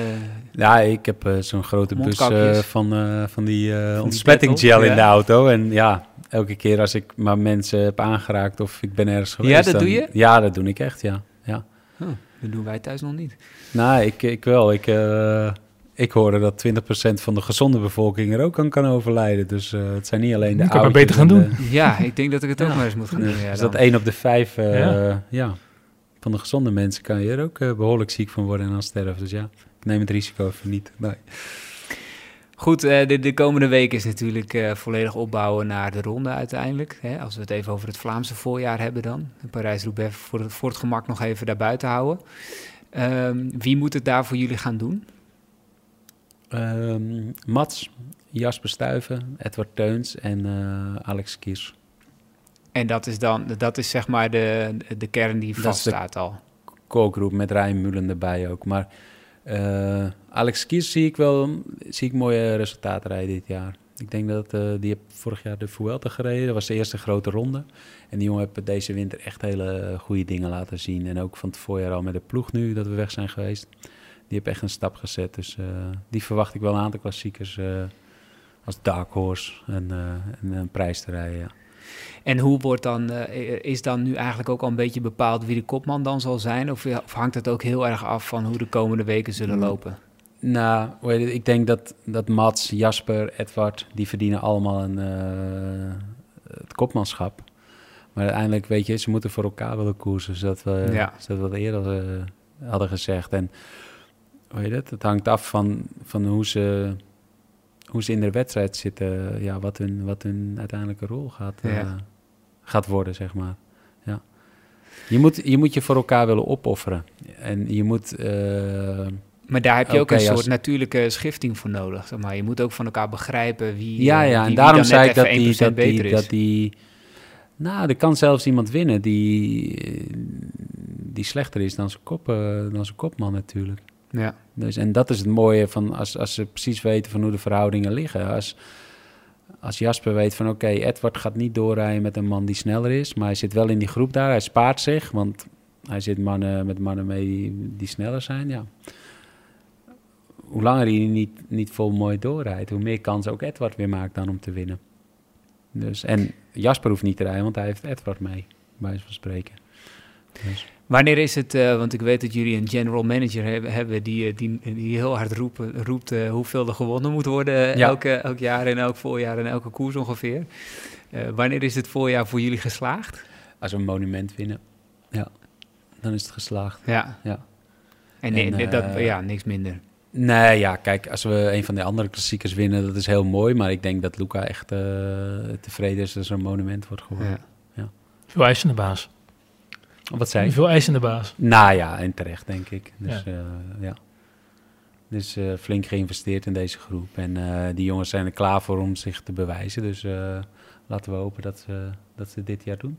Ja, ik heb eh, zo'n grote bus eh, van, eh, van die eh ontsmettinggel in de
ja.
auto. En ja, elke keer als ik maar mensen heb aangeraakt of ik ben ergens geweest.
dat
dan-
doe je?
Ja, dat doe ik echt, ja. ja.
huh, dat doen wij thuis nog niet.
Nou, ik, ik wel. Ik, eh, ik hoorde dat 20% van de gezonde bevolking er ook aan kan overlijden. Dus eh, het zijn niet alleen de
Je kan maar
oudjes
beter gaan
en
doen.
Ja, ik denk dat ik het ook
Ja.
maar eens moet gaan doen. Ja,
dus dat 1 op de 5 eh,
Ja.
ja. van de gezonde mensen kan je er ook eh, behoorlijk ziek van worden en dan sterven. Dus ja, ik neem het risico even niet. Nee.
Goed, eh, de, de komende week is natuurlijk eh, volledig opbouwen naar de ronde uiteindelijk. Hè? Als we het even over het Vlaamse voorjaar hebben dan. Parijs-Roubaix voor, het- voor het gemak nog even daarbuiten houden. Ehm, wie moet het daar voor jullie gaan doen?
Ehm, Mats, Jasper Stuyven, Edward Teuns en eh, Alex Kiers.
En dat is dan, dat is zeg maar de, de kern die vaststaat al.
Koolgroep met Rijn Mullen erbij ook. Maar eh, Alex Kiers zie ik wel zie ik mooie resultaten rijden dit jaar. Ik denk dat eh, die heb vorig jaar de Vuelta gereden. Dat was de eerste grote ronde. En die jongen heeft deze winter echt hele goede dingen laten zien. En ook van het voorjaar al met de ploeg nu dat we weg zijn geweest. Die heeft echt een stap gezet. Dus eh, die verwacht ik wel een aantal klassiekers eh, als Dark Horse en, eh, en een prijs te rijden. Ja.
En hoe wordt dan, is dan nu eigenlijk ook al een beetje bepaald wie de kopman dan zal zijn? Of, of hangt het ook heel erg af van hoe de komende weken zullen
Mm.
lopen?
Nou, ik denk dat, dat Mats, Jasper, Edward, die verdienen allemaal een, eh, het kopmanschap. Maar uiteindelijk, weet je, ze moeten voor elkaar willen koersen, zodat we,
Ja.
zodat we dat eerder hadden gezegd. En hoe heet het? Het hangt af van, van hoe, ze, hoe ze in de wedstrijd zitten. Ja, wat hun, wat hun uiteindelijke rol gaat,
Ja.
eh, gaat worden, zeg maar. Ja. Je, moet, je moet je voor elkaar willen opofferen. En je moet... eh,
Maar daar heb je ook een
als-
soort natuurlijke schifting voor nodig. Zeg maar. Je moet ook van elkaar begrijpen wie.
Ja,
eh,
ja,
wie-
en daarom zei ik dat die,
1%
dat die, dat. Nou, er kan zelfs iemand winnen die, die slechter is dan zijn, kop, dan zijn kopman natuurlijk.
Ja.
Dus, en dat is het mooie van als, als ze precies weten van hoe de verhoudingen liggen. Als, als Jasper weet van oké, Edward gaat niet doorrijden met een man die sneller is, maar hij zit wel in die groep daar. Hij spaart zich, want hij zit mannen, met mannen mee die, sneller zijn. Ja. Hoe langer hij niet, niet vol mooi doorrijdt, hoe meer kans ook Edward weer maakt dan om te winnen. Dus, en Jasper hoeft niet te rijden, want hij heeft Edward mee, bij wijze van spreken.
Wanneer is het, eh, want ik weet dat jullie een general manager hebben, hebben die, eh, die, die heel hard roepen, roept eh, hoeveel er gewonnen moet worden
Ja.
elke, elk jaar en elk voorjaar en elke koers ongeveer. Eh, wanneer is het voorjaar voor jullie geslaagd?
Als we een monument winnen, ja, dan is het geslaagd.
Ja.
Ja.
En, nee,
En,
dat, ja, niks minder.
Nee, ja, kijk, als we een van de andere klassiekers winnen, dat is heel mooi. Maar ik denk dat Luca echt eh, tevreden is als er een monument wordt geworden.
Ja.
Veel eisende baas.
Wat zei je?
Veel eisende baas.
Nou ja, en terecht, denk ik. Dus
Ja.
ja. ja. Dus eh, flink geïnvesteerd in deze groep. En eh, die jongens zijn er klaar voor om zich te bewijzen. Dus eh, laten we hopen dat ze, dat ze dit jaar doen.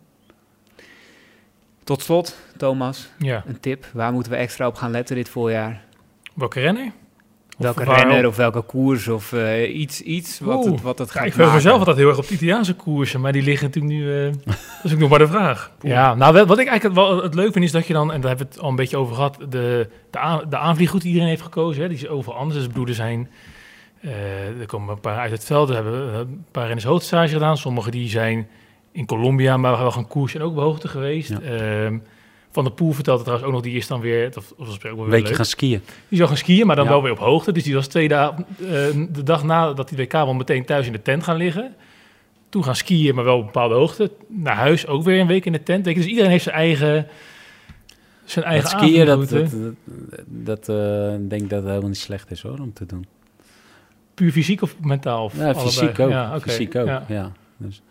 Tot slot, Thomas,
Ja.
een tip. Waar moeten we extra op gaan letten dit voorjaar?
Welke renner?
Welke renner of welke koers of eh, iets, iets wat,
Oeh.
het, wat het gaat
ik verheug mezelf altijd heel erg op de Italiaanse koersen, maar die liggen natuurlijk nu... eh, dat is ook nog maar de vraag. Ja, nou, wel- wat ik eigenlijk wel het leuk vind is dat je dan, en daar hebben we het al een beetje over gehad, de, de, aan, de aanvliegroute die iedereen heeft gekozen, hè, die is overal anders. Dus ik bedoel, er zijn, eh, er komen een paar uit het veld, we hebben een paar renners hoogtestage gedaan. Sommige die zijn in Colombia, maar wel gaan koersen en ook op hoogte geweest.
Ja.
Ehm, van de Poel vertelde trouwens ook nog, die is dan weer, of, of ook wel weer
Een beetje
leuk.
gaan skiën.
Die zou gaan skiën, maar dan
Ja.
wel weer op hoogte. Dus die was twee dagen, eh, de dag nadat die WK wel meteen thuis in de tent gaan liggen. Toen gaan skiën, maar wel op een bepaalde hoogte. Naar huis ook weer een week in de tent. Weet je, Dus iedereen heeft zijn eigen, zijn
Dat
eigen
skiën, dat,
avondroute.
dat, dat, eh, ik denk dat het helemaal niet slecht is hoor, om te doen.
Puur fysiek of mentaal? Of
Ja,
allebei?
fysiek ook.
Ja.
Fysiek ook,
Ja.
ja. Dus,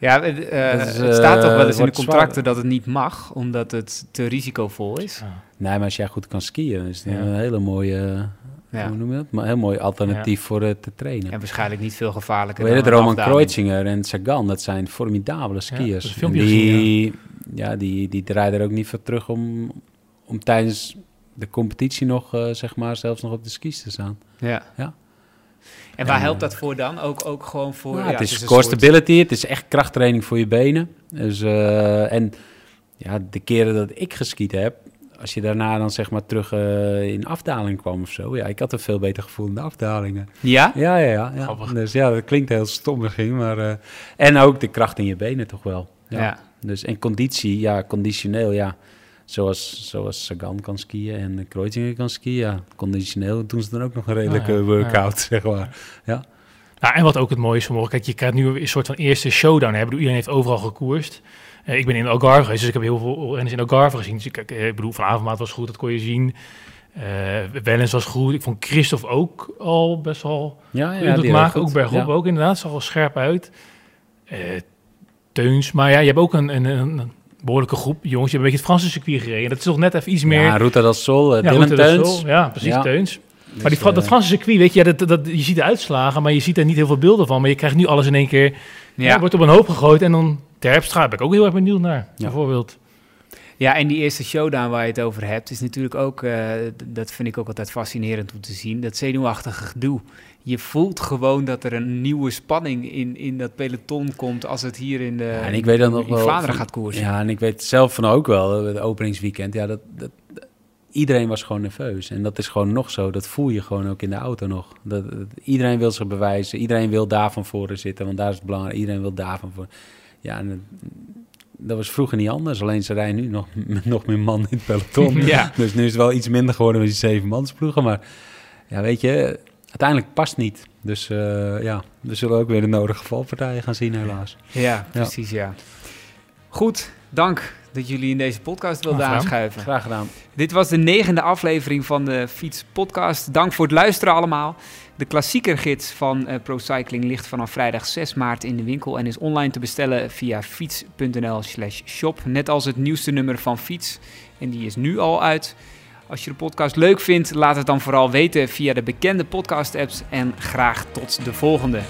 Ja, het, eh,
is,
het staat toch wel
eh,
eens in de contracten
zwaar.
dat het niet mag, omdat het te risicovol is.
Ja.
nee, maar als jij goed kan skiën, is het
Ja.
een hele mooie,
Ja.
hoe noem je dat? Maar een heel mooi alternatief voor het te trainen.
En waarschijnlijk niet veel gevaarlijker
Weet het, Roman
afdaling.
Kreuziger en Sagan, dat zijn formidabele skiers. En die, ja, die, die draaien er ook niet voor terug om, om tijdens de competitie nog, eh, zeg maar, zelfs nog op de skis te staan.
Ja.
Ja.
En waar helpt
eh,
dat voor dan? Ook, ook gewoon voor...
Ja,
ja,
het is core
soort-
stability, het is echt krachttraining voor je benen. Dus, eh, en ja, de keren dat ik geskiet heb, als je daarna dan zeg maar terug eh, in afdaling kwam of zo. Ja, ik had een veel beter gevoel in de afdalingen.
Ja?
Ja, ja, ja. ja. Dus ja, dat klinkt heel stom misschien, maar... en ook de kracht in je benen toch wel.
Ja.
Dus en conditie, ja, conditioneel, ja. Zoals, zoals Sagan kan skiën en Kreuziger kan skiën, ja. Conditioneel doen ze dan ook nog een redelijke
ja.
workout, zeg maar.
Nou, en wat ook het mooie is vanmorgen, kijk, je krijgt nu een soort van eerste showdown. Hè? Ik bedoel, iedereen heeft overal gekoerst. Eh, ik ben in Algarve geweest, dus ik heb heel veel renners in Algarve gezien. Dus ik, eh, ik bedoel, Van Avermaat was goed, dat kon je zien. Eh Wellens was goed. Ik vond Christophe ook al best wel
Ja, ja, die
maken. Ook bergop
Ja.
ook inderdaad, zag er scherp uit. Teuns, maar ja, je hebt ook een, een, een behoorlijke groep jongens. Je hebt een beetje het Franse circuit gereden. Dat is toch net even iets meer...
Ja, Ruta del Sol, uh,
Ja,
Dylan Teuns.
Ja, precies,
Ja.
Teuns.
Dus,
Maar die, dat
eh,
Franse circuit, weet je, dat, dat, je ziet de uitslagen, maar je ziet er niet heel veel beelden van. Maar je krijgt nu alles in één keer, ja.
Ja.
wordt op een hoop gegooid. En dan Terpstra ben ik ook heel erg benieuwd naar, bijvoorbeeld.
Ja, en die eerste showdown waar je het over hebt, is natuurlijk ook, eh, dat vind ik ook altijd fascinerend om te zien, dat zenuwachtige gedoe. Je voelt gewoon dat er een nieuwe spanning in, in dat peloton komt als het hier in, de,
Ja, en ik weet dan nog
in
wel
Vlaanderen gaat koersen.
Ja, en ik weet zelf van ook wel, het openingsweekend, ja, dat, dat, iedereen was gewoon nerveus. En dat is gewoon nog zo, dat voel je gewoon ook in de auto nog. Dat, dat- iedereen wil zich bewijzen, iedereen wil daar van voren zitten, want daar is het belangrijk. Iedereen wil daar van voren. Ja, en dat was vroeger niet anders, alleen ze rijden nu nog met nog meer man in het peloton.
Ja.
Dus nu is het wel iets minder geworden met die zevenmansploegen, maar ja, weet je, uiteindelijk past niet. Dus eh, ja, we zullen ook weer de nodige valpartijen gaan zien helaas.
Ja, precies, ja. Goed, dank dat jullie in deze podcast wilden
Graag
aanschuiven.
Graag gedaan.
Dit was de negende aflevering van de Fiets Podcast. Dank voor het luisteren allemaal. De klassiekergids van eh, ProCycling ligt vanaf vrijdag 6 maart in de winkel en is online te bestellen via fiets.nl slash shop. Net als het nieuwste nummer van Fiets. En die is nu al uit. Als je de podcast leuk vindt, laat het dan vooral weten via de bekende podcast apps. En graag tot de volgende.